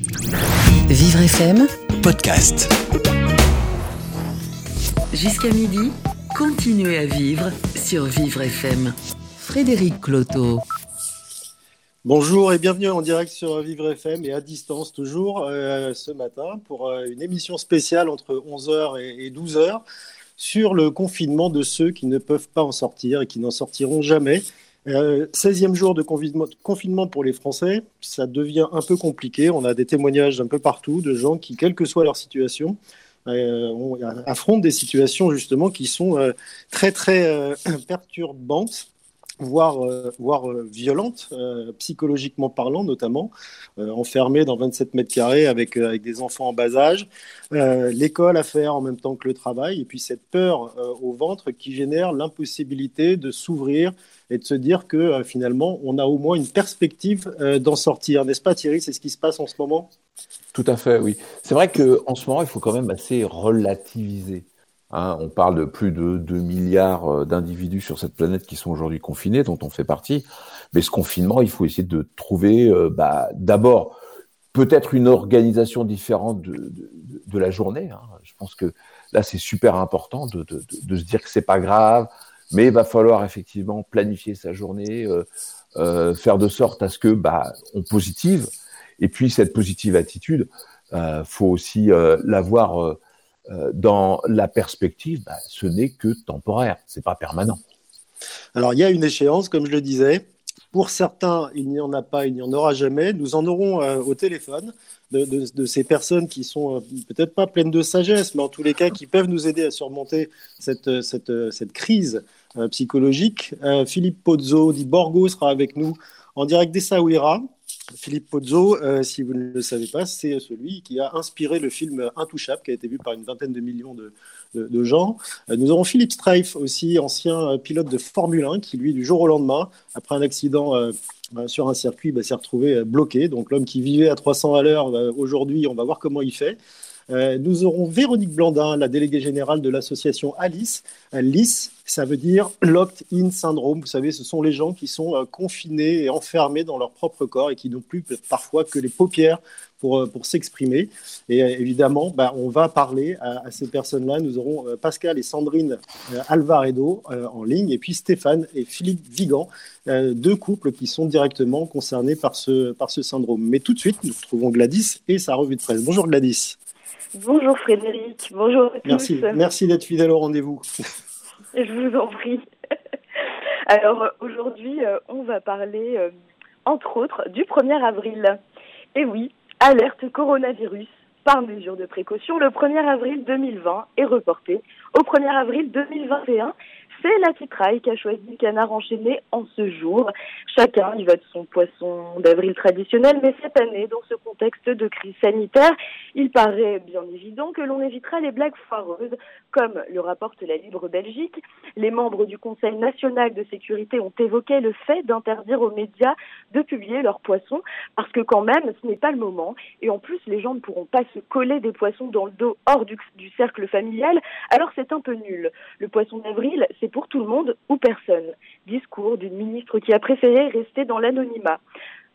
Vivre FM, podcast. jusqu'à midi, continuez à vivre sur Vivre FM. Frédéric Cloteau. Bonjour et bienvenue en direct sur Vivre FM et à distance toujours euh, ce matin pour euh, une émission spéciale entre 11h et, et 12h sur le confinement de ceux qui ne peuvent pas en sortir et qui n'en sortiront jamais. Euh, 16e jour de confinement, pour les Français, ça devient un peu compliqué. On a des témoignages un peu partout de gens qui, quelle que soit leur situation, euh, on- affrontent des situations justement qui sont euh, très très euh, perturbantes voire, euh, voire euh, violentes, euh, psychologiquement parlant notamment, euh, enfermés dans 27 mètres carrés avec, euh, avec des enfants en bas âge, euh, l'école à faire en même temps que le travail, et puis cette peur euh, au ventre qui génère l'impossibilité de s'ouvrir et de se dire que euh, finalement on a au moins une perspective euh, d'en sortir, n'est-ce pas Thierry? C'est ce qui se passe en ce moment? Tout à fait, oui. C'est vrai qu'en ce moment, il faut quand même assez relativiser. hein. on parle de plus de 2 milliards euh, d'individus sur cette planète qui sont aujourd'hui confinés, dont on fait partie. Mais ce confinement, il faut essayer de trouver bah, d'abord peut-être une organisation différente de, la journée. hein. Je pense que là, c'est super important de- de se dire que c'est pas grave, mais il va falloir effectivement planifier sa journée, euh, euh, faire de sorte à ce que bah, on positive. Et puis cette positive attitude, euh, faut aussi euh, l'avoir dans la perspective. Bah, ce n'est que temporaire, c'est pas permanent. Alors, il y a une échéance, comme je le disais. Pour certains, il n'y en a pas, il n'y en aura jamais. Nous en aurons au téléphone de, ces personnes qui sont peut-être pas pleines de sagesse, mais en tous les cas qui peuvent nous aider à surmonter cette, cette, cette crise psychologique. Euh, Philippe Pozzo dit Borgo sera avec nous en direct d'Essaouira. Philippe Pozzo, euh, si vous ne le savez pas, c'est celui qui a inspiré le film Intouchable, qui a été vu par une vingtaine de millions de, de- gens. Euh, Nous aurons Philippe Streif aussi, ancien euh, pilote de Formule 1, qui lui, du jour au lendemain, après un accident euh, euh, sur un circuit, bah, s'est retrouvé euh, bloqué. Donc l'homme qui vivait à 300 à l'heure, euh, aujourd'hui, on va voir comment il fait. Euh, nous aurons Véronique Blandin, la déléguée générale de l'association Alice. Euh, LIS, ça veut dire Locked In Syndrome. Vous savez, ce sont les gens qui sont euh, confinés et enfermés dans leur propre corps et qui n'ont plus parfois que les paupières pour, euh, pour s'exprimer. Et euh, évidemment, bah, on va parler à, ces personnes-là. Nous aurons euh, Pascal et Sandrine euh, Alvaredo euh, en ligne, et puis Stéphane et Philippe Vigan, euh, deux couples qui sont directement concernés par ce, par ce syndrome. Mais tout de suite, nous retrouvons Gladys et sa revue de presse. Bonjour Gladys. Bonjour Frédéric, bonjour à tous. Merci, merci d'être fidèle au rendez-vous. Je vous en prie. Alors aujourd'hui, euh, on va parler, euh, entre autres, du 1er avril. Et oui, alerte coronavirus. Par mesure de précaution, le 1er avril 2020 est reporté au 1er avril 2021. C'est la titraille qui a choisi le canard enchaîné en ce jour. Chacun y va de son poisson d'avril traditionnel, mais cette année, dans ce contexte de crise sanitaire, il paraît bien évident que l'on évitera les blagues foireuses, comme le rapporte la Libre Belgique. Les membres du Conseil national de sécurité ont évoqué le fait d'interdire aux médias de publier leurs poissons, parce que quand même, ce n'est pas le moment. Et en plus, les gens ne pourront pas se coller des poissons dans le dos hors du, du cercle familial, alors c'est un peu nul. Le poisson d'avril, c'est pour tout le monde ou personne. Discours d'une ministre qui a préféré rester dans l'anonymat.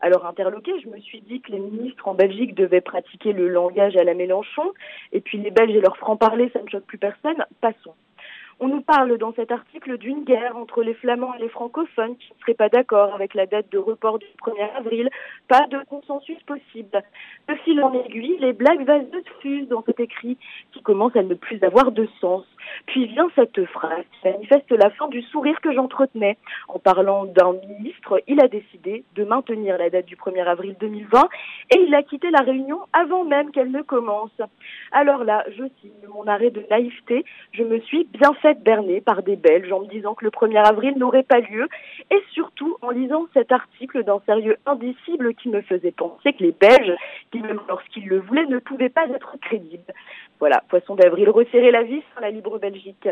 Alors interloqué, je me suis dit que les ministres en Belgique devaient pratiquer le langage à la Mélenchon, et puis les Belges et leur franc-parler, ça ne choque plus personne. Passons. On nous parle dans cet article d'une guerre entre les Flamands et les francophones qui ne seraient pas d'accord avec la date de report du 1er avril. Pas de consensus possible. De fil en aiguille, les blagues vaseuses fusent dans cet écrit qui commence à ne plus avoir de sens. Puis vient cette phrase qui manifeste la fin du sourire que j'entretenais. En parlant d'un ministre, il a décidé de maintenir la date du 1er avril 2020 et il a quitté la réunion avant même qu'elle ne commence. Alors là, je signe mon arrêt de naïveté. Je me suis bien fait berner par des Belges en me disant que le 1er avril n'aurait pas lieu et surtout en lisant cet article d'un sérieux indicible qui me faisait penser que les Belges, qui même lorsqu'ils le voulaient, ne pouvaient pas être crédibles. Voilà, poisson d'avril, resserrer la vis sur la libre Belgique.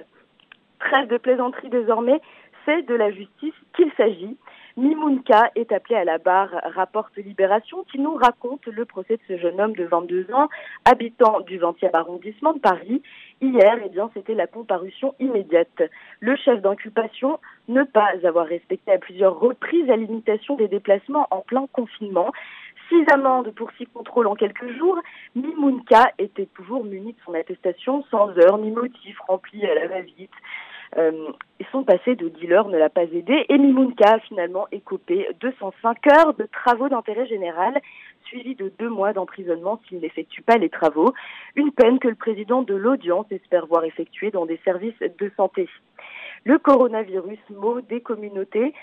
Trêve de plaisanterie désormais, c'est de la justice qu'il s'agit. Mimounka est appelé à la barre, rapporte Libération, qui nous raconte le procès de ce jeune homme de 22 ans, habitant du 20e arrondissement de Paris. Hier, eh bien, c'était la comparution immédiate. Le chef d'inculpation, ne pas avoir respecté à plusieurs reprises la limitation des déplacements en plein confinement. six amendes pour six contrôles en quelques jours, Mimounka était toujours muni de son attestation sans heure ni motif rempli à la va-vite. Euh, son passé de dealer ne l'a pas aidé et Mimounka a finalement écopé 205 heures de travaux d'intérêt général suivi de deux mois d'emprisonnement s'il n'effectue pas les travaux, une peine que le président de l'audience espère voir effectuer dans des services de santé. Le coronavirus, mot des communautés,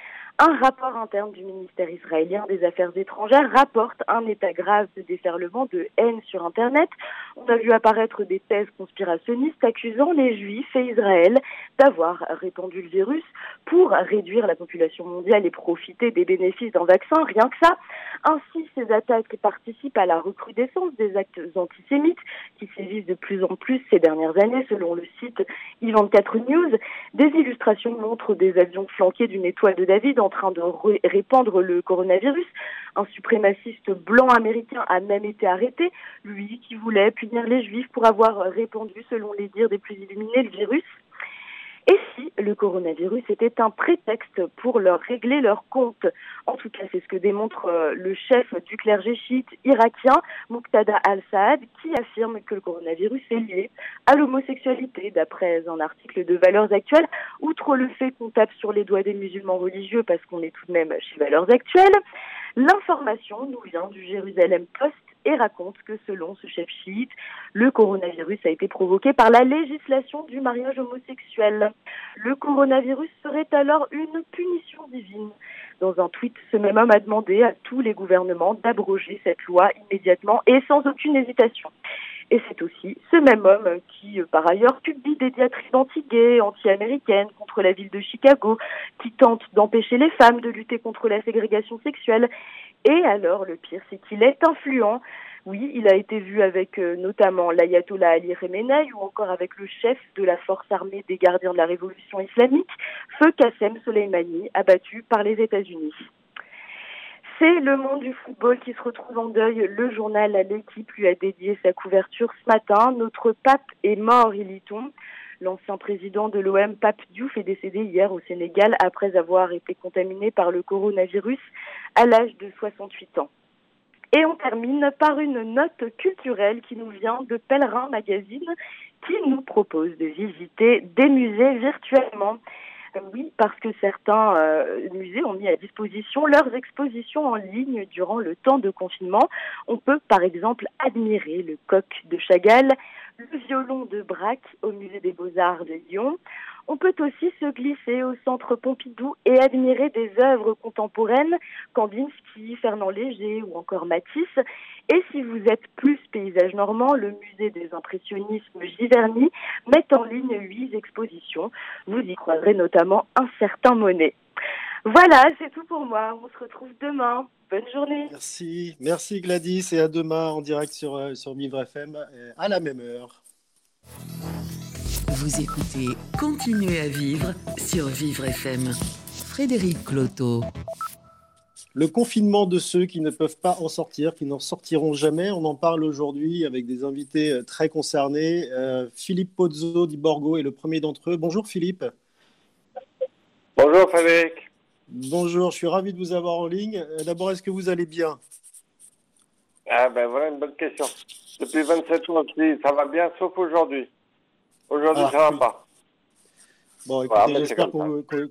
un rapport interne du ministère israélien des Affaires étrangères rapporte un état grave de déferlement de haine sur Internet. On a vu apparaître des thèses conspirationnistes accusant les Juifs et Israël d'avoir répandu le virus pour réduire la population mondiale et profiter des bénéfices d'un vaccin, rien que ça. Ainsi, ces attaques participent à la recrudescence des actes antisémites qui sévissent de plus en plus ces dernières années, selon le site i24 News. Des illustrations montrent des avions flanqués d'une étoile de David en train de répandre le coronavirus. Un suprémaciste blanc américain a même été arrêté, lui qui voulait punir les juifs pour avoir répandu, selon les dires des plus illuminés, le virus. Et si le coronavirus était un prétexte pour leur régler leur compte En tout cas, c'est ce que démontre euh, le chef du clergé chiite irakien, Muqtada al-Saad, qui affirme que le coronavirus est lié à l'homosexualité, d'après un article de Valeurs Actuelles. Outre le fait qu'on tape sur les doigts des musulmans religieux, parce qu'on est tout de même chez Valeurs Actuelles, l'information nous vient du Jérusalem Post et raconte que selon ce chef chiite, le coronavirus a été provoqué par la législation du mariage homosexuel. Le coronavirus serait alors une punition divine. Dans un tweet, ce même homme a demandé à tous les gouvernements d'abroger cette loi immédiatement et sans aucune hésitation. Et c'est aussi ce même homme qui, par ailleurs, publie des diatribes anti-gays, anti-américaines contre la ville de Chicago, qui tente d'empêcher les femmes de lutter contre la ségrégation sexuelle et alors, le pire, c'est qu'il est influent. Oui, il a été vu avec euh, notamment l'ayatollah Ali Khamenei ou encore avec le chef de la force armée des gardiens de la révolution islamique, Feu Qassem Soleimani, abattu par les États-Unis. C'est le monde du football qui se retrouve en deuil. Le journal à l'équipe lui a dédié sa couverture ce matin. Notre pape est mort, il y tombe. L'ancien président de l'OM, Pape Diouf, est décédé hier au Sénégal après avoir été contaminé par le coronavirus à l'âge de 68 ans. Et on termine par une note culturelle qui nous vient de Pèlerin Magazine qui nous propose de visiter des musées virtuellement. Euh, oui, parce que certains euh, musées ont mis à disposition leurs expositions en ligne durant le temps de confinement. On peut par exemple admirer le coq de Chagall, le violon de Braque au musée des beaux-arts de Lyon. On peut aussi se glisser au centre Pompidou et admirer des œuvres contemporaines, Kandinsky, Fernand Léger ou encore Matisse. Et si vous êtes plus paysage normand, le musée des impressionnismes Giverny met en ligne huit expositions. Vous y croiserez notamment un certain Monet. Voilà, c'est tout pour moi. On se retrouve demain. Bonne journée. Merci, merci Gladys et à demain en direct sur, euh, sur Vivre FM euh, à la même heure. Vous écoutez Continuez à vivre sur Vivre FM. Frédéric Cloto. Le confinement de ceux qui ne peuvent pas en sortir, qui n'en sortiront jamais, on en parle aujourd'hui avec des invités euh, très concernés. Philippe Pozzo di Borgo est le premier d'entre eux. Bonjour Philippe. Bonjour Frédéric. Bonjour, je suis ravi de vous avoir en ligne. Euh, d'abord, est-ce que vous allez bien? Ah ben voilà une bonne question. Depuis 27 jours, ça va bien, sauf aujourd'hui. Aujourd'hui, ah, ça va pas. Bon, écoutez, j'espère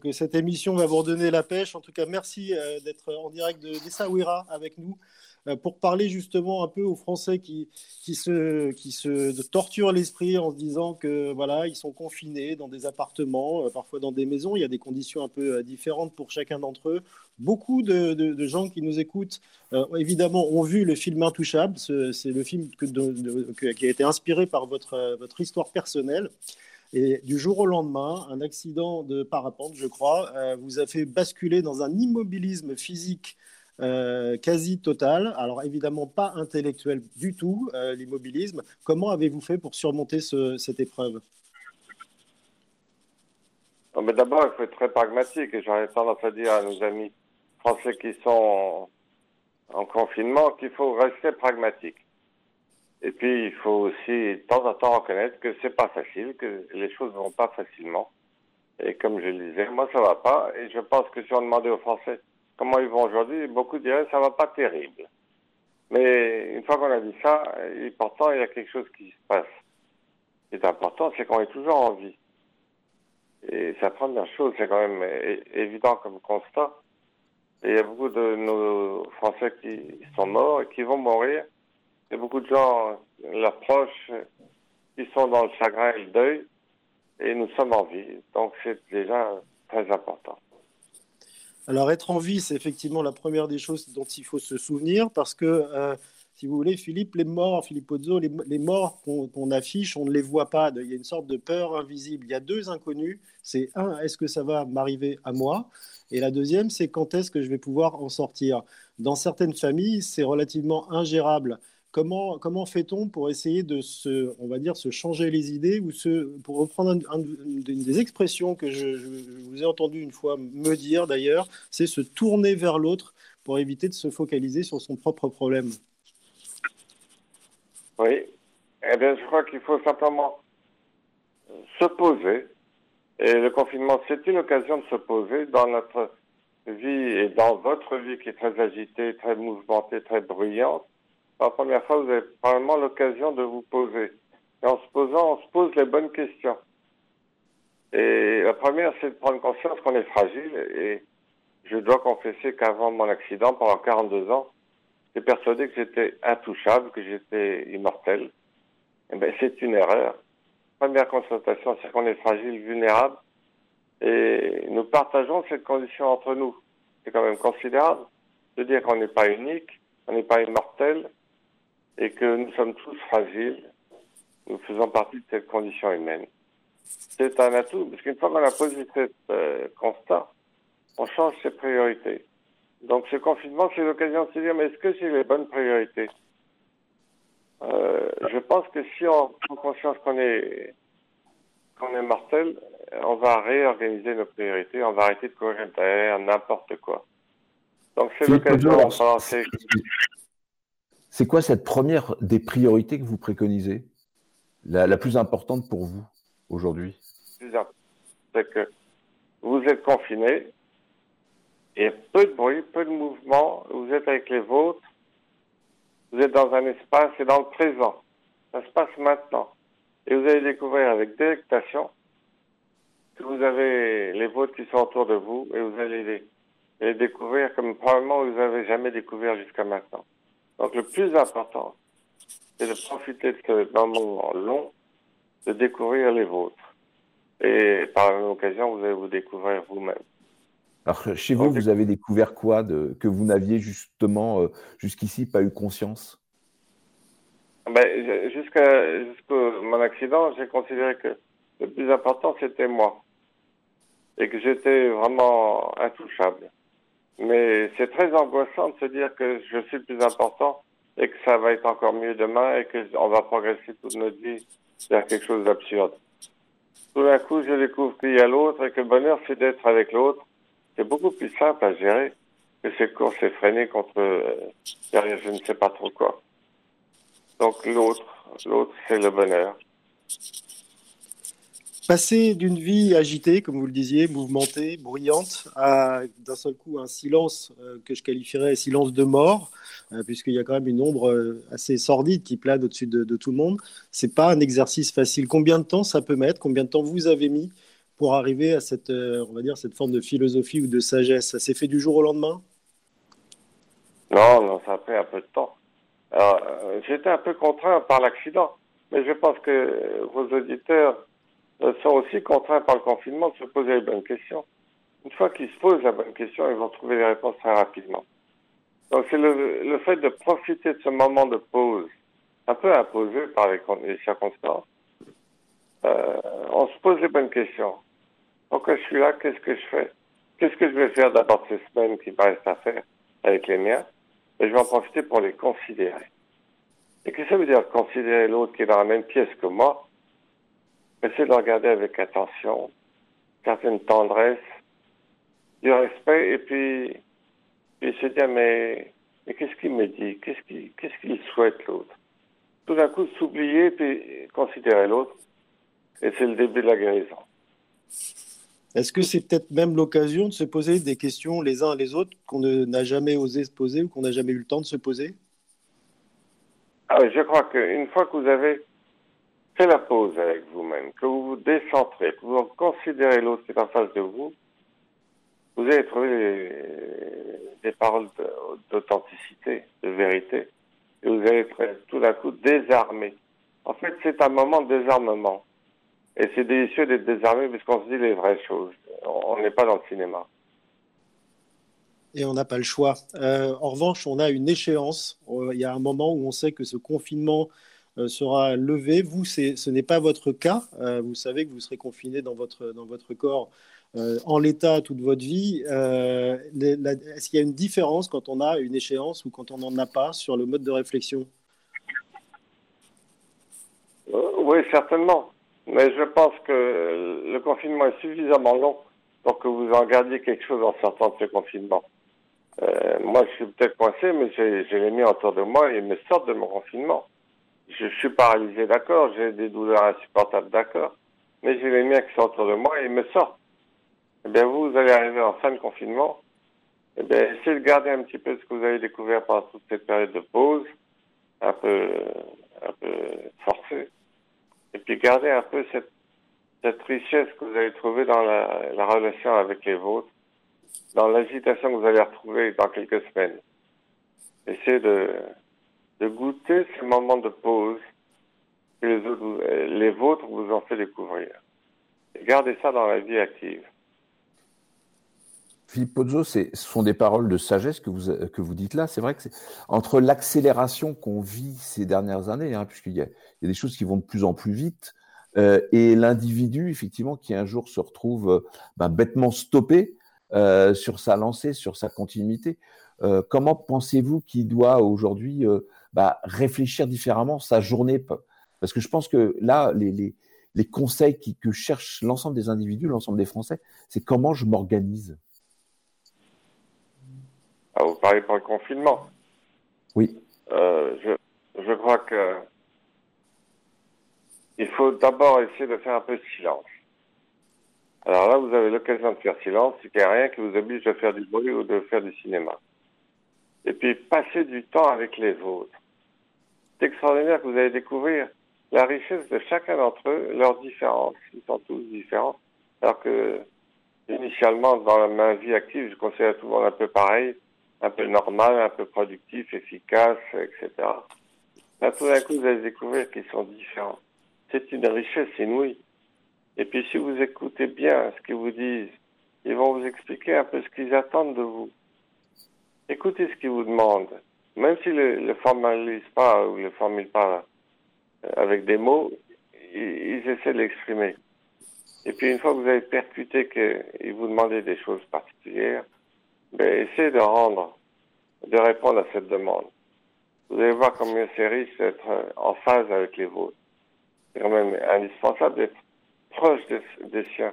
que, cette émission va vous redonner la pêche. En tout cas, merci euh, d'être en direct de Dessaouira avec nous. Euh, pour parler justement un peu aux Français qui, qui, se, qui se torturent l'esprit en se disant que voilà, ils sont confinés dans des appartements, euh, parfois dans des maisons. Il y a des conditions un peu euh, différentes pour chacun d'entre eux. Beaucoup de, de, gens qui nous écoutent, évidemment, ont vu le film Intouchable. C'est le film qui a été inspiré par votre, votre histoire personnelle. Et du jour au lendemain, un accident de parapente, je crois, vous a fait basculer dans un immobilisme physique euh, quasi total. Alors évidemment pas intellectuel du tout, euh, l'immobilisme. Comment avez-vous fait pour surmonter cette épreuve? D'abord, il faut être très pragmatique et j'aurais tendance à dire à nos amis français qui sont en, confinement qu'il faut rester pragmatique. Et puis, il faut aussi de temps en temps reconnaître que c'est pas facile, que les choses ne vont pas facilement. Et comme je le disais, moi, ça va pas. Et je pense que si on demandait aux Français comment ils vont aujourd'hui, beaucoup diraient ça va pas terrible. Mais une fois qu'on a dit ça, pourtant, il y a quelque chose qui se passe. Ce qui est important, c'est qu'on est toujours en vie. Et c'est la première chose, c'est quand même évident comme constat. Et il y a beaucoup de nos Français qui sont morts et qui vont mourir. Il y a beaucoup de gens, leurs proches, qui sont dans le chagrin et le deuil. Et nous sommes en vie. Donc c'est déjà très important. Alors être en vie, c'est effectivement la première des choses dont il faut se souvenir parce que euh, si vous voulez, Philippe, les morts, Philippe Pozzo, les, morts qu'on affiche, on ne les voit pas. Il y a une sorte de peur invisible. Il y a deux inconnus. C'est un, est-ce que ça va m'arriver à moi? Et la deuxième, c'est quand est-ce que je vais pouvoir en sortir? Dans certaines familles, c'est relativement ingérable. Comment, fait-on pour essayer de se, changer les idées ou pour reprendre une des expressions que je, je, vous ai entendu une fois me dire d'ailleurs, c'est se tourner vers l'autre pour éviter de se focaliser sur son propre problème. Oui. Eh bien, je crois qu'il faut simplement se poser. Et le confinement, c'est une occasion de se poser dans notre vie et dans votre vie qui est très agitée, très mouvementée, très bruyante. La première fois, vous avez probablement l'occasion de vous poser. Et en se posant, on se pose les bonnes questions. Et la première, c'est de prendre conscience qu'on est fragile. Et je dois confesser qu'avant mon accident, pendant 42 ans, j'ai persuadé que j'étais intouchable, que j'étais immortel. Eh ben, c'est une erreur. Première constatation, c'est qu'on est fragile, vulnérable, et nous partageons cette condition entre nous. C'est quand même considérable de dire qu'on n'est pas unique, on n'est pas immortel, et que nous sommes tous fragiles. Nous faisons partie de cette condition humaine. C'est un atout, parce qu'une fois qu'on a posé cet euh, constat, on change ses priorités. Donc ce confinement, c'est l'occasion de se dire, mais est-ce que j'ai les bonnes priorités? Euh, Je pense que si on prend conscience qu'on est qu'on est mortel, on va réorganiser nos priorités, on va arrêter de courir derrière n'importe quoi. Donc c'est l'occasion de penser. C'est quoi cette première des priorités que vous préconisez? La, plus importante pour vous aujourd'hui? C'est que vous êtes confiné, et peu de bruit, peu de mouvement. Vous êtes avec les vôtres. Vous êtes dans un espace et dans le présent. Ça se passe maintenant. Et vous allez découvrir avec délectation que vous avez les vôtres qui sont autour de vous et vous allez les, découvrir comme probablement vous n'avez jamais découvert jusqu'à maintenant. Donc le plus important, c'est de profiter de ce moment long, de découvrir les vôtres. Et par la même occasion, vous allez vous découvrir vous-même. Alors, chez vous, vous avez découvert quoi de, que vous n'aviez justement euh, jusqu'ici pas eu conscience? Ben, Jusqu'à mon accident, j'ai considéré que le plus important, c'était moi. Et que j'étais vraiment intouchable. Mais c'est très angoissant de se dire que je suis le plus important et que ça va être encore mieux demain et qu'on va progresser toute notre vie vers quelque chose d'absurde. Tout d'un coup, je découvre qu'il y a l'autre et que le bonheur, c'est d'être avec l'autre c'est beaucoup plus simple à gérer que ces courses effrénées contre euh, je ne sais pas trop quoi. Donc l'autre, l'autre, c'est le bonheur. Passer d'une vie agitée, comme vous le disiez, mouvementée, bruyante, à d'un seul coup un silence euh, que je qualifierais silence de mort, euh, puisqu'il y a quand même une ombre assez sordide qui plane au-dessus de, tout le monde. C'est pas un exercice facile. Combien de temps ça peut mettre? Combien de temps vous avez mis pour arriver à cette, euh, on va dire, cette forme de philosophie ou de sagesse? Ça s'est fait du jour au lendemain? Non, non, ça a pris un peu de temps. Euh, j'étais un peu contraint par l'accident, mais je pense que vos auditeurs sont aussi contraints par le confinement de se poser les bonnes questions. Une fois qu'ils se posent la bonne question, ils vont trouver les réponses très rapidement. Donc c'est le, fait de profiter de ce moment de pause, un peu imposé par les, circonstances. Euh, on se pose les bonnes questions. Pourquoi je suis là Qu'est-ce que je fais? Qu'est-ce que je vais faire d'abord ces semaines qui me restent à faire avec les miens? Et je vais en profiter pour les considérer. Et qu'est-ce que ça veut dire considérer l'autre qui est dans la même pièce que moi? Essayer de regarder avec attention, certaine tendresse, du respect, et puis, puis se dire mais, mais qu'est-ce qu'il me dit? Qu'est-ce qu'il qu'est-ce qu'il souhaite l'autre? Tout d'un coup, s'oublier puis considérer l'autre, et c'est le début de la guérison. Est-ce que c'est peut-être même l'occasion de se poser des questions les uns les autres qu'on n'a jamais osé se poser ou qu'on n'a jamais eu le temps de se poser? Ah je crois qu'une fois que vous avez la pause avec vous-même, que vous vous décentrez, que vous considérez l'autre qui est en face de vous, vous allez trouver des paroles d'authenticité, de vérité. Et vous allez être tout d'un coup désarmé. En fait, c'est un moment de désarmement. Et c'est délicieux d'être désarmé parce qu'on se dit les vraies choses. On n'est pas dans le cinéma. Et on n'a pas le choix. Euh, en revanche, on a une échéance. Euh, il y a un moment où on sait que ce confinement sera levé. Vous, ce n'est pas votre cas. vous savez que vous serez confiné dans votre, dans votre corps en l'état toute votre vie. Est-ce qu'il y a une différence quand on a une échéance ou quand on n'en a pas sur le mode de réflexion? Oui, certainement. Mais je pense que le confinement est suffisamment long pour que vous en gardiez quelque chose en sortant de ce confinement. Euh, moi, je suis peut-être coincé, mais j'ai les miens autour de moi et ils me sortent de mon confinement. Je, suis paralysé, d'accord, j'ai des douleurs insupportables, d'accord, mais j'ai les miens qui sont autour de moi et ils me sortent. Eh bien, vous, vous allez arriver en fin de confinement. Eh bien, essayez de garder un petit peu ce que vous avez découvert pendant toute cette période de pause, un peu, un peu forcée, et puis gardez un peu cette, cette richesse que vous allez trouver dans la, la relation avec les vôtres dans l'agitation que vous allez retrouver dans quelques semaines. Essayez de, de goûter ces moments de pause que les, autres, vôtres vous ont fait découvrir. Et gardez ça dans la vie active. Philippe Pozzo, ce sont des paroles de sagesse que vous, que vous dites là. C'est vrai que c'est entre l'accélération qu'on vit ces dernières années, hein, puisqu'il y, a des choses qui vont de plus en plus vite, euh, et l'individu, effectivement, qui un jour se retrouve euh, ben, bêtement stoppé, euh, sur sa lancée, sur sa continuité. Comment pensez-vous qu'il doit aujourd'hui bah, réfléchir différemment sa journée Parce que je pense que là, les, les, conseils qui, que cherchent l'ensemble des individus, l'ensemble des Français, c'est comment je m'organise. Ah, vous parlez pour le confinement? Oui. je, je crois que il faut d'abord essayer de faire un peu de silence. Alors là, vous avez l'occasion de faire silence, c'est qu'il n'y a rien qui vous oblige de faire du bruit ou de faire du cinéma. Et puis, passer du temps avec les autres. C'est extraordinaire que vous allez découvrir la richesse de chacun d'entre eux, leurs différences. Ils sont tous différents. Alors que, initialement, dans ma vie active, je considère tout le monde un peu pareil, un peu normal, un peu productif, efficace, etc. Là, tout d'un coup, vous allez découvrir qu'ils sont différents. C'est une richesse inouïe. Et puis si vous écoutez bien ce qu'ils vous disent, ils vont vous expliquer un peu ce qu'ils attendent de vous. Écoutez ce qu'ils vous demandent. Même s'ils ne le, formalisent pas ou ne le formulent pas euh, avec des mots, ils, essaient de l'exprimer. Et puis une fois que vous avez percuté qu'ils vous demandaient des choses particulières, ben, essayez de rendre, de répondre à cette demande. Vous allez voir combien c'est riche d'être en phase avec les vôtres. C'est quand même indispensable d'être proche des, siens.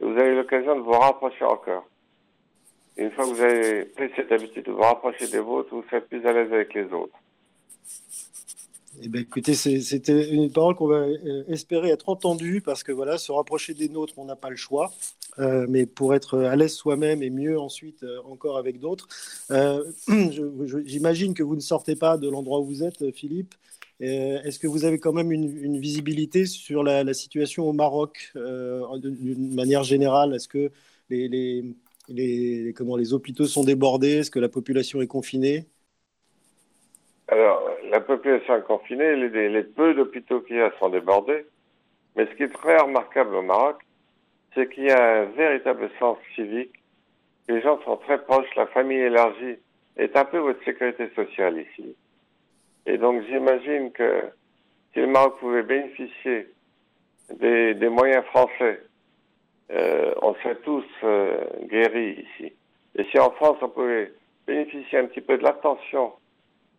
vous avez l'occasion de vous rapprocher encore. Une fois que vous avez pris cette habitude de vous rapprocher des vôtres, vous serez plus à l'aise avec les autres. Eh bien, écoutez, c'était une parole qu'on va euh, espérer être entendue parce que voilà, se rapprocher des nôtres, on n'a pas le choix. Euh, mais pour être à l'aise soi-même et mieux ensuite euh, encore avec d'autres. J'imagine que vous ne sortez pas de l'endroit où vous êtes, Philippe. Est-ce que vous avez quand même une, visibilité sur la, situation au Maroc d'une manière générale? Est-ce que les, comment, les hôpitaux sont débordés Est-ce que la population est confinée? Alors, la population est confinée, les, les peu d'hôpitaux qu'il y a sont débordés. Mais ce qui est très remarquable au Maroc, c'est qu'il y a un véritable sens civique. Les gens sont très proches, la famille élargie est un peu votre sécurité sociale ici. Et donc j'imagine que si le Maroc pouvait bénéficier des, des moyens français, euh, on serait tous euh, guéris ici. Et si en France on pouvait bénéficier un petit peu de l'attention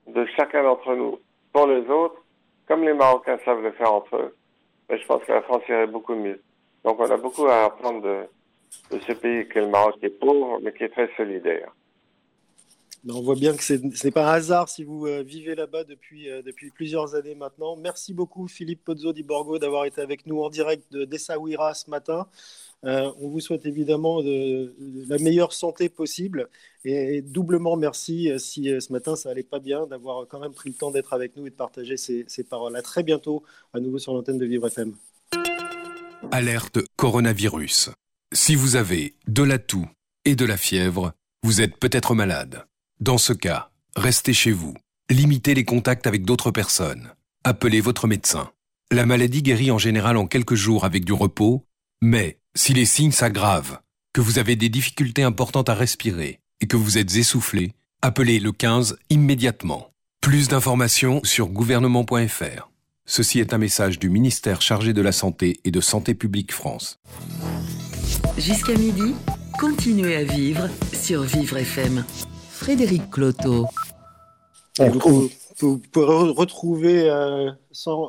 de chacun d'entre nous pour les autres, comme les Marocains savent le faire entre eux, ben, je pense que la France irait beaucoup mieux. Donc on a beaucoup à apprendre de, de ce pays que le Maroc est pauvre, mais qui est très solidaire. On voit bien que ce n'est pas un hasard si vous euh, vivez là-bas depuis, euh, depuis plusieurs années maintenant. Merci beaucoup Philippe Pozzo di Borgo d'avoir été avec nous en direct de Dessaouira ce matin. Euh, on vous souhaite évidemment de, la meilleure santé possible et, doublement merci si ce matin ça allait pas bien d'avoir quand même pris le temps d'être avec nous et de partager ces, ces paroles. À très bientôt à nouveau sur l'antenne de Vivre FM. Alerte coronavirus. Si vous avez de la toux et de la fièvre, vous êtes peut-être malade. Dans ce cas, restez chez vous. Limitez les contacts avec d'autres personnes. Appelez votre médecin. La maladie guérit en général en quelques jours avec du repos, mais si les signes s'aggravent, que vous avez des difficultés importantes à respirer et que vous êtes essoufflé, appelez le 15 immédiatement. Plus d'informations sur gouvernement.fr. Ceci est un message du ministère chargé de la Santé et de Santé publique France. Jusqu'à midi, continuez à vivre sur Vivre FM. Frédéric Cloto. Vous, pourrez retrouver, euh,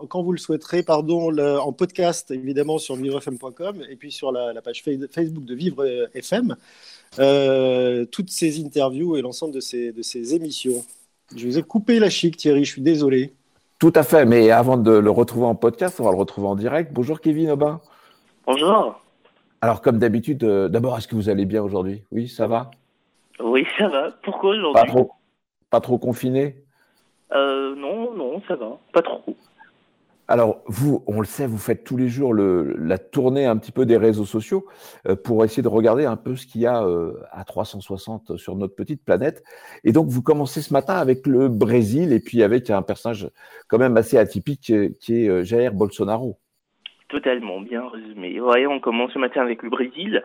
quand vous le souhaiterez, pardon, en podcast, évidemment, sur vivrefm.com et puis sur la, page Facebook de Vivre FM, euh, toutes ces interviews et l'ensemble de ces, de ces émissions. Je vous ai coupé la chic, Thierry, je suis désolé. Tout à fait, mais avant de le retrouver en podcast, on va le retrouver en direct. Bonjour Kevin Aubin. Bonjour. Alors, comme d'habitude, euh, d'abord, est-ce que vous allez bien aujourd'hui? Oui, ça va? Oui, ça va. Pourquoi aujourd'hui pas trop, pas trop confiné euh, Non, non, ça va. Pas trop. Alors, vous, on le sait, vous faites tous les jours le, la tournée un petit peu des réseaux sociaux euh, pour essayer de regarder un peu ce qu'il y a euh, à 360 sur notre petite planète. Et donc, vous commencez ce matin avec le Brésil et puis avec un personnage quand même assez atypique qui est Jair Bolsonaro. Totalement, bien résumé. On commence ce matin avec le Brésil.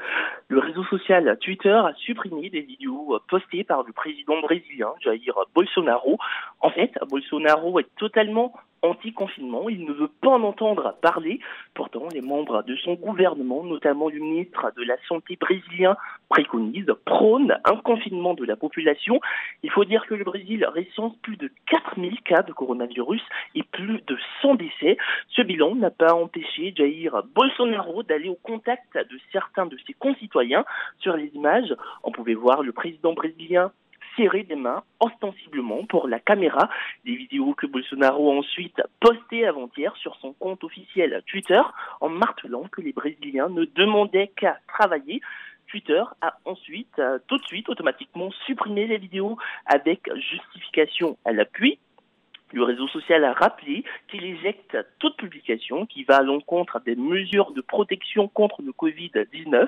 Le réseau social Twitter a supprimé des vidéos postées par le président brésilien Jair Bolsonaro. En fait, Bolsonaro est totalement anti-confinement. Il ne veut pas en entendre parler. Pourtant, les membres de son gouvernement, notamment le ministre de la Santé brésilien, préconisent, prônent un confinement de la population. Il faut dire que le Brésil recense plus de 4000 cas de coronavirus et plus de 100 décès. Ce bilan n'a pas empêché Jair Bolsonaro d'aller au contact de certains de ses concitoyens. Sur les images, on pouvait voir le président brésilien serrer des mains ostensiblement pour la caméra. Des vidéos que Bolsonaro a ensuite postées avant-hier sur son compte officiel Twitter en martelant que les Brésiliens ne demandaient qu'à travailler. Twitter a ensuite, euh, tout de suite, automatiquement supprimé les vidéos avec justification à l'appui. Le réseau social a rappelé qu'il éjecte toute publication qui va à l'encontre des mesures de protection contre le Covid-19.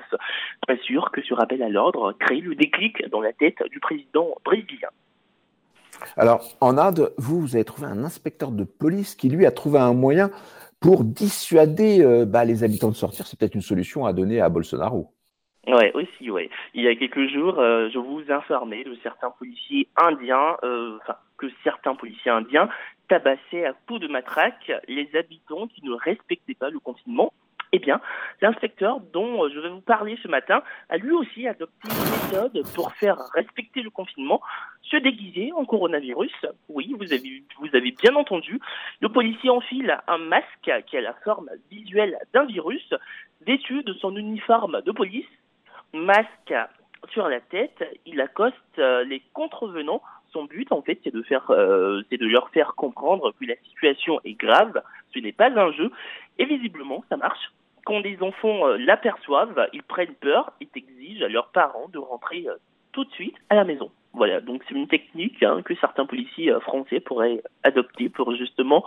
Pas sûr que ce rappel à l'ordre crée le déclic dans la tête du président brésilien. Alors, en Inde, vous, avez trouvé un inspecteur de police qui, lui, a trouvé un moyen pour dissuader euh, bah, les habitants de sortir. C'est peut-être une solution à donner à Bolsonaro. Ouais, aussi, ouais. Il y a quelques jours, euh, je vous informais de certains policiers indiens, euh, enfin, que certains policiers indiens tabassaient à coups de matraque les habitants qui ne respectaient pas le confinement. Eh bien, l'inspecteur dont euh, je vais vous parler ce matin a lui aussi adopté une méthode pour faire respecter le confinement, se déguiser en coronavirus. Oui, vous avez, vous avez bien entendu. Le policier enfile un masque qui a la forme visuelle d'un virus, vêtu de son uniforme de police masque sur la tête, il accoste euh, les contrevenants. Son but, en fait, c'est de faire, euh, c'est de leur faire comprendre que la situation est grave. Ce n'est pas un jeu. Et visiblement, ça marche. Quand les enfants euh, l'aperçoivent, ils prennent peur et exigent à leurs parents de rentrer tout de suite à la maison. Voilà, donc c'est une technique hein, que certains policiers français pourraient adopter pour justement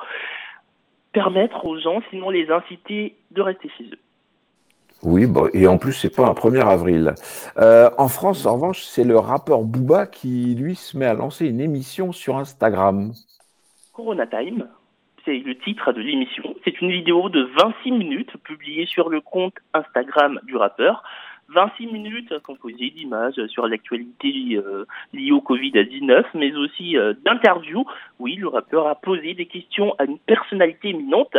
permettre aux gens, sinon les inciter, de rester chez eux. Oui, bon, et en plus, c'est pas un 1er avril. Euh, en France, en revanche, c'est le rappeur Booba qui, lui, se met à lancer une émission sur Instagram. Corona Time, c'est le titre de l'émission. C'est une vidéo de 26 minutes publiée sur le compte Instagram du rappeur. 26 minutes composées d'images sur l'actualité euh, liée au Covid-19, mais aussi euh, d'interviews. Oui, le rappeur a posé des questions à une personnalité éminente.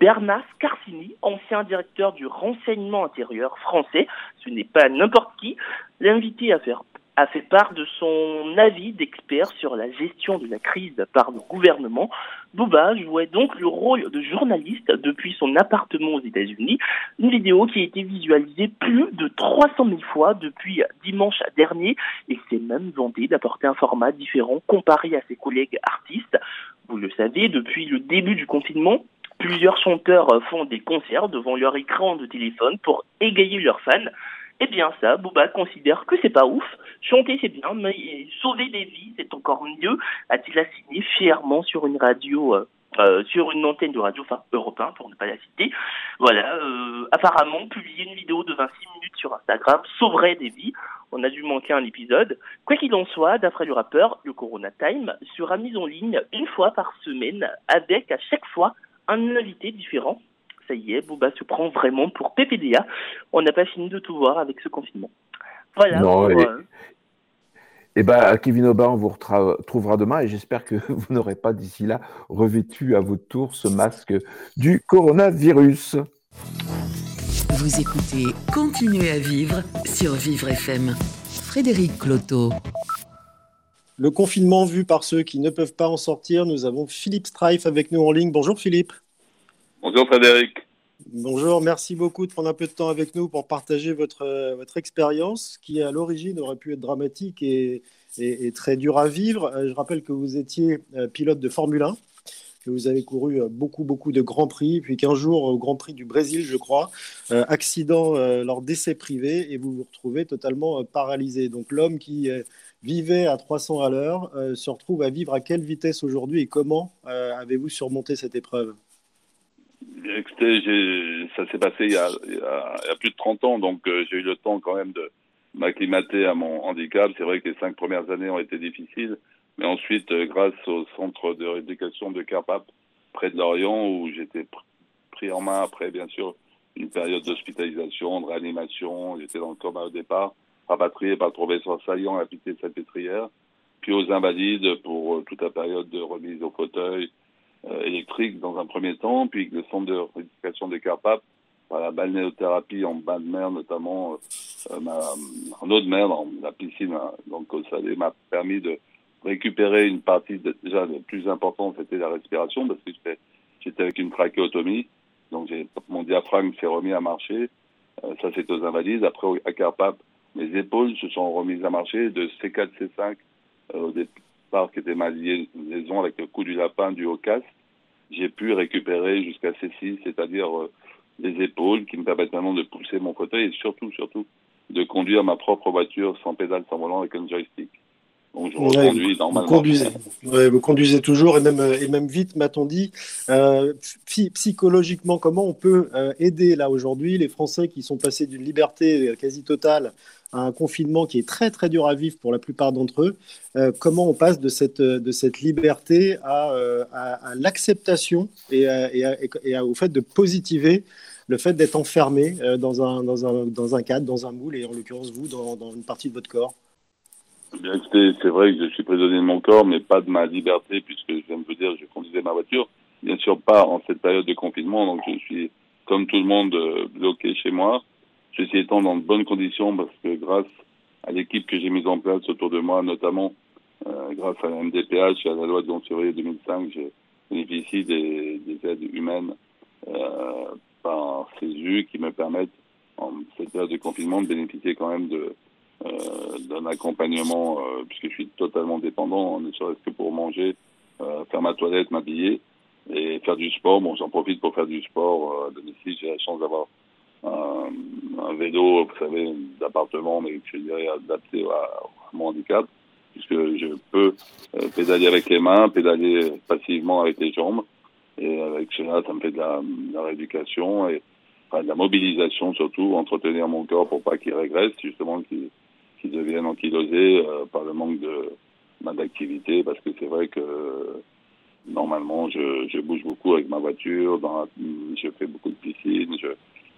Bernard Scarsini, ancien directeur du renseignement intérieur français, ce n'est pas n'importe qui, l'invité à faire a fait part de son avis d'expert sur la gestion de la crise par le gouvernement. Booba jouait donc le rôle de journaliste depuis son appartement aux États-Unis. Une vidéo qui a été visualisée plus de 300 000 fois depuis dimanche dernier et s'est même vanté d'apporter un format différent comparé à ses collègues artistes. Vous le savez, depuis le début du confinement, plusieurs chanteurs font des concerts devant leur écran de téléphone pour égayer leurs fans. Eh bien ça, Booba considère que c'est pas ouf. Chanter c'est bien, mais sauver des vies c'est encore mieux, a-t-il assigné fièrement sur une radio, euh, euh, sur une antenne de radio, enfin européen pour ne pas la citer. Voilà, euh, apparemment publier une vidéo de 26 minutes sur Instagram sauverait des vies. On a dû manquer un épisode. Quoi qu'il en soit, d'après le rappeur, le Corona Time sera mis en ligne une fois par semaine avec à chaque fois un invité différent ça y est, Booba se prend vraiment pour PPDA. On n'a pas fini de tout voir avec ce confinement. Voilà. Non, et, et ben, Kevin Aubin, on vous retrouvera demain et j'espère que vous n'aurez pas d'ici là revêtu à votre tour ce masque du coronavirus. Vous écoutez Continuez à vivre sur Vivre FM. Frédéric Cloteau. Le confinement vu par ceux qui ne peuvent pas en sortir, nous avons Philippe Strife avec nous en ligne. Bonjour Philippe. Bonjour Frédéric. Bonjour, merci beaucoup de prendre un peu de temps avec nous pour partager votre, euh, votre expérience qui à l'origine aurait pu être dramatique et, et, très dure à vivre. Euh, je rappelle que vous étiez euh, pilote de Formule 1, que vous avez couru beaucoup, beaucoup de grands prix, puis qu'un jour au Grand Prix du Brésil, je crois, accident lors d'essais privés et vous vous retrouvez totalement paralysé. Donc l'homme qui vivait à 300 à l'heure se retrouve à vivre à quelle vitesse aujourd'hui et comment avez-vous surmonté cette épreuve? Écoutez, ça s'est passé il y, a, plus de 30 ans, donc euh, j'ai eu le temps quand même de m'acclimater à mon handicap. C'est vrai que les cinq premières années ont été difficiles, mais ensuite, euh, grâce au centre de rééducation de Carpap, près de Lorient, où j'étais pris en main après, bien sûr, une période d'hospitalisation, de réanimation, j'étais dans le coma au départ, rapatrié par le vaisseau assaillant à la pitié salpêtrière, puis aux invalides pour euh, toute la période de remise au fauteuil, euh, électrique dans un premier temps, puis le centre de rééducation des Carpapes, par la balnéothérapie en bain de mer, notamment euh, en eau de mer, dans la piscine, hein. donc ça m'a permis de récupérer une partie déjà le plus important, c'était la respiration, parce que j'étais avec une trachéotomie, donc mon diaphragme s'est remis à marcher. Ça, c'est aux invalides. Après, à Carpap, mes épaules se sont remises à marcher de C4, C5 euh, au qui était ma liaison avec le coup du lapin du haut casque, j'ai pu récupérer jusqu'à C6, c'est-à-dire euh, les épaules qui me permettent maintenant de pousser mon fauteuil et surtout, surtout, de conduire ma propre voiture sans pédale, sans volant avec un joystick. Donc je reconduis normalement. Vous conduisez, vous conduisez toujours et même, et même vite, m'a-t-on dit. Euh, psychologiquement, comment on peut euh, aider là aujourd'hui les Français qui sont passés d'une liberté quasi totale un confinement qui est très très dur à vivre pour la plupart d'entre eux. Euh, comment on passe de cette, de cette liberté à, euh, à, l'acceptation et, et, au fait de positiver le fait d'être enfermé euh, dans un, dans, un, dans un cadre, dans un moule, et en l'occurrence vous, dans, dans une partie de votre corps? Bien c'est vrai que je suis prisonnier de mon corps, mais pas de ma liberté, puisque je viens de vous dire, je conduisais ma voiture. Bien sûr pas en cette période de confinement, donc je suis, comme tout le monde, bloqué chez moi. Ceci étant dans de bonnes conditions parce que grâce à l'équipe que j'ai mise en place autour de moi, notamment euh, grâce à la MDPH et à la loi de 11 février 2005, j'ai bénéficié des, des, aides humaines euh, par CESU qui me permettent, en cette période de confinement, de bénéficier quand même de euh, d'un accompagnement, euh, puisque je suis totalement dépendant, ne serait-ce que pour manger, euh, faire ma toilette, m'habiller et faire du sport. Bon, j'en profite pour faire du sport euh, domicile. J'ai la chance d'avoir un, vélo, vous savez, d'appartement, mais je dirais adapté à, à, mon handicap, puisque je peux euh, pédaler avec les mains, pédaler passivement avec les jambes. Et avec cela, ça me fait de la, rééducation et de la mobilisation surtout, entretenir mon corps pour pas qu'il régresse, justement qu'il qu devienne ankylosé euh, par le manque de d'activité, parce que c'est vrai que normalement je, bouge beaucoup avec ma voiture, je fais beaucoup de piscine, je,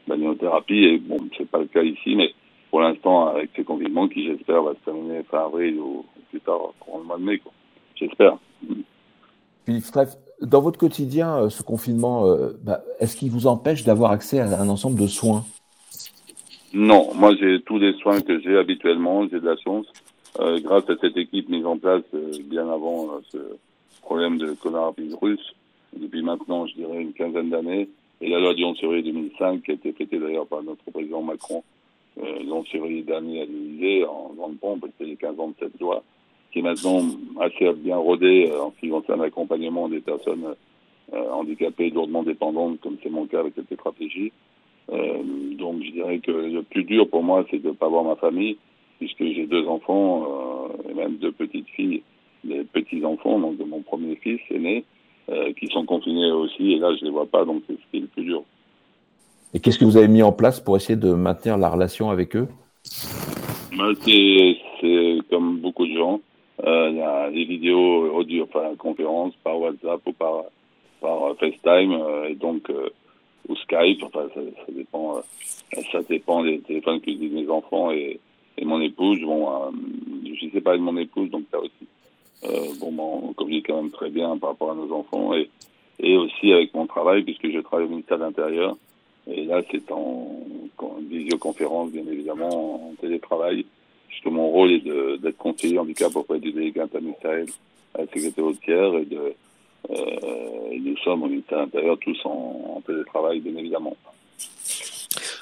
balnéothérapie. Et bon, c'est pas le cas ici, mais pour l'instant, avec ces confinements qui, j'espère, va se terminer fin avril ou plus tard, courant le mois de mai, J'espère. Philippe Streff, dans votre quotidien, euh, ce confinement, euh, bah, est-ce qu'il vous empêche d'avoir accès à un ensemble de soins? Non, moi j'ai tous les soins que j'ai habituellement, j'ai de la chance. euh, grâce à cette équipe mise en place euh, bien avant euh, ce problème de coronavirus, depuis maintenant, je dirais, une quinzaine d'années, et la loi du 11 février 2005, qui a été fêtée d'ailleurs par notre président Macron le 11 février dernier à l'Élysée, en grande pompe, c'était les 15 ans de cette loi, qui est maintenant assez bien rodée en ce qui concerne l'accompagnement des personnes handicapées, lourdement dépendantes, comme c'est mon cas avec cette stratégie. Donc je dirais que le plus dur pour moi, c'est de ne pas voir ma famille, puisque j'ai deux enfants euh, et même deux petites filles, des petits enfants, donc de mon premier fils aîné, euh, qui sont confinés aussi, et là je les vois pas, donc c'est ce qui est le plus dur. Et qu'est-ce que vous avez mis en place pour essayer de maintenir la relation avec eux? Bah, C'est comme beaucoup de gens. Euh, il y a des vidéos audio, enfin conférences par WhatsApp ou par, par FaceTime, et donc ou Skype, enfin ça, ça dépend, ça dépend des téléphones que utilisent mes enfants et, et mon épouse, bon, euh, je suis séparé de mon épouse, donc ça aussi. Euh, bon, bon, on communique quand même très bien par rapport à nos enfants et, et aussi avec mon travail, puisque je travaille au ministère de l'Intérieur. Et là, c'est en, en, visioconférence, bien évidemment, en télétravail, puisque mon rôle est d'être conseiller handicap auprès du délégué interministériel à la sécurité routière et de, euh, nous sommes ministère de l'Intérieur tous en, en télétravail, bien évidemment.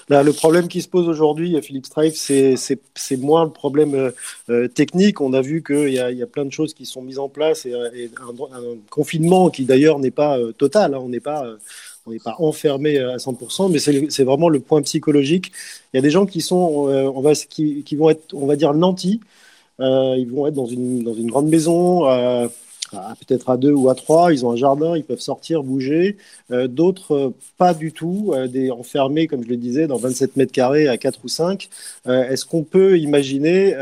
Là, le problème qui se pose aujourd'hui, Philippe Strife, c'est moins le problème euh, euh, technique. On a vu qu'il y, a plein de choses qui sont mises en place et, un, confinement qui d'ailleurs n'est pas euh, total. Hein, on n'est pas on n'est pas enfermé à 100%, mais c'est vraiment le point psychologique. Il y a des gens qui sont, on va, qui, qui, vont être, on va dire, nantis. ils vont être dans une grande maison, peut-être à deux ou à trois, ils ont un jardin, ils peuvent sortir, bouger. Euh, d'autres, euh, pas du tout, euh, des, enfermés, comme je le disais, dans 27 mètres carrés à 4 ou 5. Est-ce qu'on peut imaginer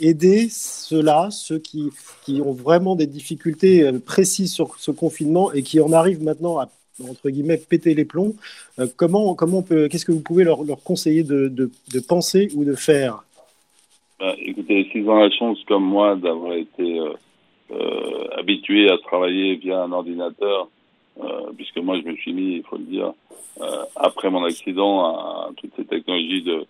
aider ceux-là, ceux qui, qui ont vraiment des difficultés précises sur ce confinement et qui en arrivent maintenant à entre guillemets péter les plombs? Comment, comment qu'est-ce que vous pouvez leur, leur conseiller de, de, penser ou de faire? Bah, Écoutez, s'ils ont la chance comme moi d'avoir été habitué à travailler via un ordinateur, euh, puisque moi je me suis mis, il faut le dire, euh, après mon accident, à, toutes ces technologies de,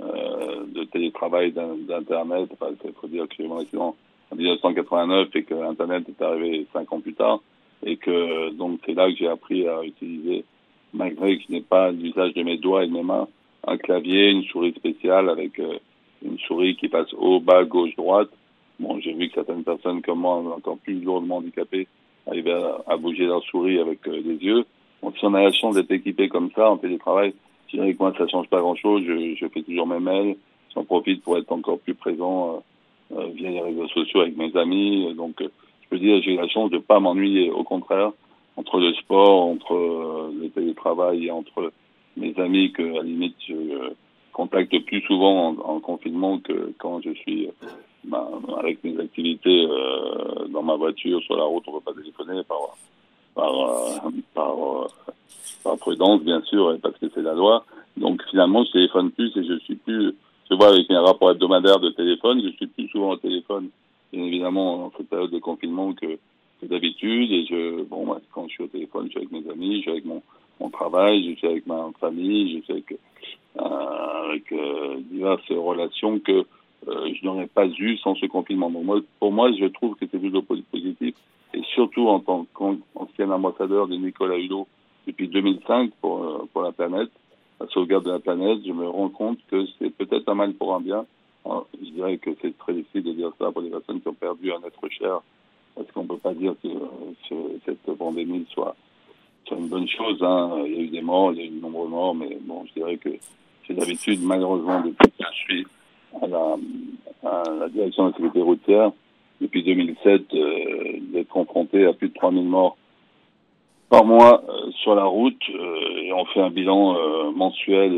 de télétravail, d'internet. Enfin, il faut dire que j'ai eu mon accident en 1989 et que Internet est arrivé cinq ans plus tard et que donc c'est là que j'ai appris à utiliser, malgré que je n'ai pas l'usage de mes doigts et de mes mains, un clavier, une souris spéciale avec une souris qui passe haut, bas, gauche, droite Bon, j'ai vu que certaines personnes comme moi, encore plus lourdement handicapées, arrivaient à, bouger leur souris avec euh, les yeux. Bon, si on a la chance d'être équipé comme ça en télétravail, je dirais que moi, ça change pas grand-chose. Je, je, fais toujours mes mails. J'en profite pour être encore plus présent euh, euh via les réseaux sociaux avec mes amis. Donc, euh, je peux dire, j'ai la chance de pas m'ennuyer. Au contraire, entre le sport, entre le télétravail et entre mes amis que, à la limite, je contacte plus souvent en, en confinement que quand je suis bah, avec mes activités euh, dans ma voiture, sur la route, on ne peut pas téléphoner par, par, euh, euh, par, prudence, bien sûr, et parce que c'est la loi. Donc finalement, je téléphone plus et je suis plus, je vois avec mes rapports hebdomadaires de téléphone, je suis plus souvent au téléphone, bien évidemment, en cette période de confinement que, d'habitude. Et je, bon, moi, quand je suis au téléphone, je suis avec mes amis, je suis avec mon, mon travail, je suis avec ma famille, je suis avec, euh, avec euh, diverses relations que euh, je n'aurais pas eu sans ce confinement. Donc moi, pour moi, je trouve que c'est plutôt positif. Et surtout en tant qu'ancien ambassadeur de Nicolas Hulot depuis 2005 pour, euh, pour la planète, la sauvegarde de la planète, je me rends compte que c'est peut-être un mal pour un bien. je dirais que c'est très difficile de dire ça pour les personnes qui ont perdu un être cher, parce qu'on ne peut pas dire que cette pandémie soit, soit une bonne chose. Hein. Il y a eu des morts, il y a eu de nombreux morts, mais bon, je dirais que c'est d'habitude, malheureusement, depuis que je suis à la, direction de la sécurité routière depuis 2007 euh, d'être confronté à plus de 3000 morts par mois euh, sur la route euh, et on fait un bilan mensuel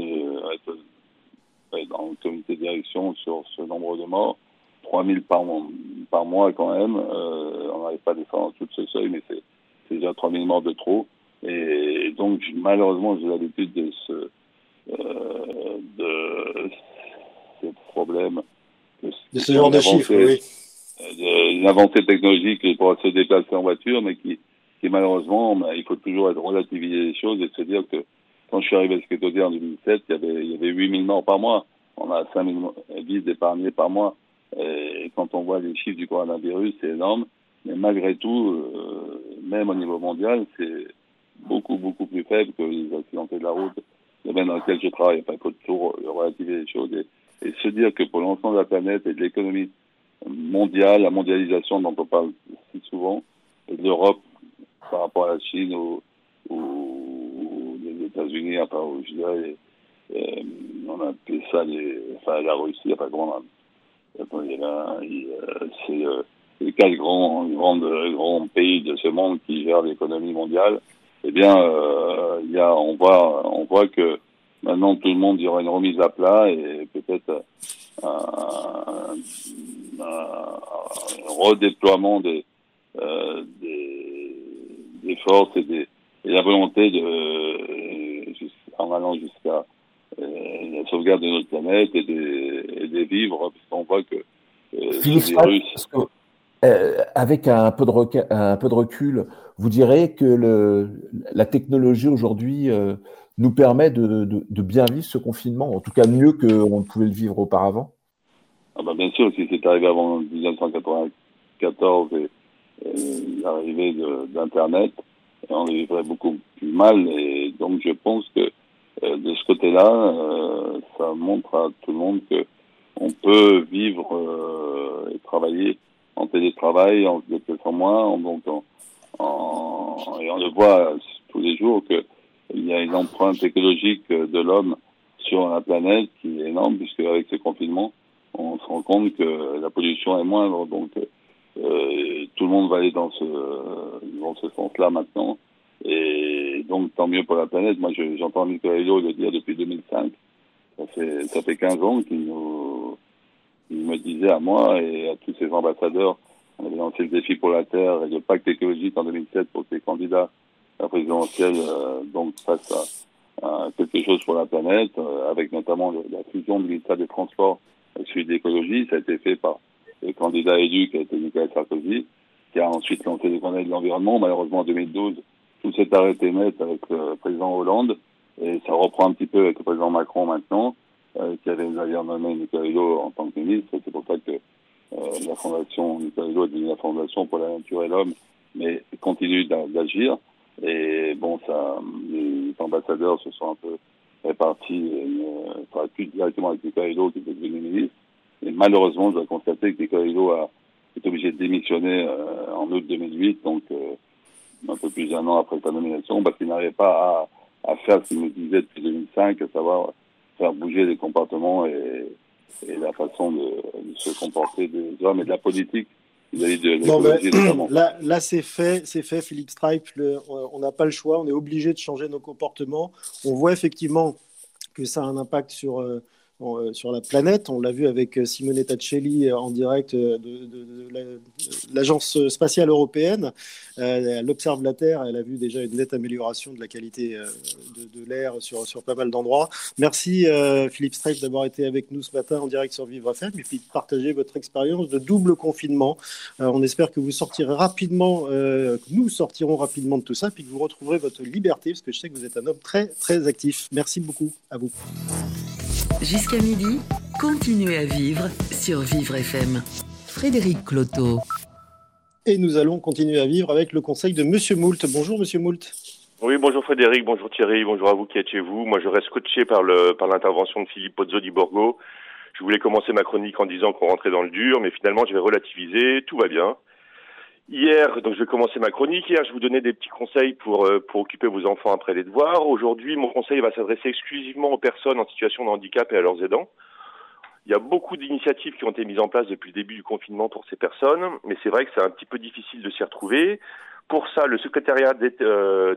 dans le comité de direction sur ce nombre de morts. 3000 par par mois quand même. on n'arrive pas à descendre tout ce seuil, mais c'est déjà 3000 morts de trop. Et donc malheureusement j'ai l'habitude de ce de problème de ce genre de chiffres, oui. Une avancée technologique pour se déplacer en voiture, mais qui, qui malheureusement, ben, il faut toujours être relativiser les choses et se dire que quand je suis arrivé à Secrétaire en 2007, il y avait, il y avait 8000 morts par mois. On a 5000 vies épargnées par mois. Et quand on voit les chiffres du coronavirus, c'est énorme. Mais malgré tout, euh, même au niveau mondial, c'est beaucoup, beaucoup plus faible que les accidentés de la route. Le domaine dans lequel je travaille, il faut toujours relativiser les choses et, se dire que pour l'ensemble de la planète et de l'économie mondiale, la mondialisation dont on parle si souvent, et de l'Europe par rapport à la Chine ou, ou les États-Unis, enfin, je dirais, euh, on a appelé ça les, enfin, la Russie, enfin, comment Attendez, là, euh, c'est euh, les quatre grands, grands, grands pays de ce monde qui gèrent l'économie mondiale? Eh bien, euh, il y a, on voit, on voit que maintenant tout le monde y aura une remise à plat et peut-être un, redéploiement des, euh, des, des, forces et, des, et la volonté de, en allant jusqu'à euh, la sauvegarde de notre planète et des, et des vivres, puisqu'on voit que euh, virus... Euh, avec un peu, de recul, vous direz que la technologie aujourd'hui euh, nous permet de, bien vivre ce confinement, en tout cas mieux qu'on ne pouvait le vivre auparavant? Ah bah Bien sûr, si c'est arrivé avant 1994 et, l'arrivée d'Internet, on le vivrait beaucoup plus mal. Et donc je pense que euh, de ce côté-là, ça montre à tout le monde que on peut vivre et travailler en télétravail, en se déplaçant moins, donc en, en, et on le voit tous les jours qu'il y a une empreinte écologique de l'homme sur la planète qui est énorme, puisque avec ce confinement, on se rend compte que la pollution est moindre, donc euh, tout le monde va aller dans ce dans ce sens-là maintenant. Et donc, tant mieux pour la planète. Moi, j'entends Nicolas Hulot le dire depuis 2005. Ça fait, ça fait 15 ans qu'il nous, il me disait à moi et à tous ses ambassadeurs, on avait lancé le défi pour la Terre et le pacte écologique en 2007 pour ses candidats à la présidentielle, euh, donc face à, quelque chose pour la planète, euh, avec notamment la fusion du ministère des Transports avec celui d'écologie. Ça a été fait par le candidat élu qui a été Nicolas Sarkozy, qui a ensuite lancé le Conseil de l'environnement. Malheureusement, en 2012, tout s'est arrêté net avec le président Hollande et ça reprend un petit peu avec le président Macron maintenant, euh, qui avait d'ailleurs nommé Nicolas en tant que ministre. C'est pour ça que euh, la fondation Nicolas est devenue la fondation pour la nature et l'homme, mais continue d'agir. Et bon, les ambassadeurs se sont un peu répartis, euh, plus directement avec Nicolas qui était devenu ministre. Et malheureusement, je dois constater que Nicolas a été obligé de démissionner euh, en août 2008, donc euh, un peu plus d'un an après sa nomination, parce qu'il n'arrivait pas à, à faire ce qu'il nous disait depuis 2005, à savoir faire bouger les comportements et, et la façon de, de, se comporter des hommes et de la politique. De, ben, là, là c'est fait, c'est fait, Philippe Stripe. on n'a pas le choix, on est obligé de changer nos comportements. On voit effectivement que ça a un impact sur, euh, sur la planète. On l'a vu avec euh, Simonetta Celli euh, en direct de, l'Agence spatiale européenne. elle observe la Terre, elle a vu déjà une nette amélioration de la qualité de, l'air sur, sur pas mal d'endroits. Merci Philippe Streif d'avoir été avec nous ce matin en direct sur Vivre FM et puis de partager votre expérience de double confinement. on espère que vous sortirez rapidement, que nous sortirons rapidement de tout ça, puis que vous retrouverez votre liberté, parce que je sais que vous êtes un homme très très actif. Merci beaucoup à vous. Jusqu'à midi, continuez à vivre sur Vivre FM. Frédéric Cloteau. Et nous allons continuer à vivre avec le conseil de Monsieur Moult. Bonjour Monsieur Moult. Oui, bonjour Frédéric, bonjour Thierry, bonjour à vous qui êtes chez vous. Moi, je reste coaché par le par l'intervention de Philippe Pozzo di Borgo. Je voulais commencer ma chronique en disant qu'on rentrait dans le dur, mais finalement, je vais relativiser. Tout va bien. Hier, donc je vais commencer ma chronique. Hier, je vous donnais des petits conseils pour euh, pour occuper vos enfants après les devoirs. Aujourd'hui, mon conseil va s'adresser exclusivement aux personnes en situation de handicap et à leurs aidants. Il y a beaucoup d'initiatives qui ont été mises en place depuis le début du confinement pour ces personnes, mais c'est vrai que c'est un petit peu difficile de s'y retrouver. Pour ça, le secrétariat d'État euh,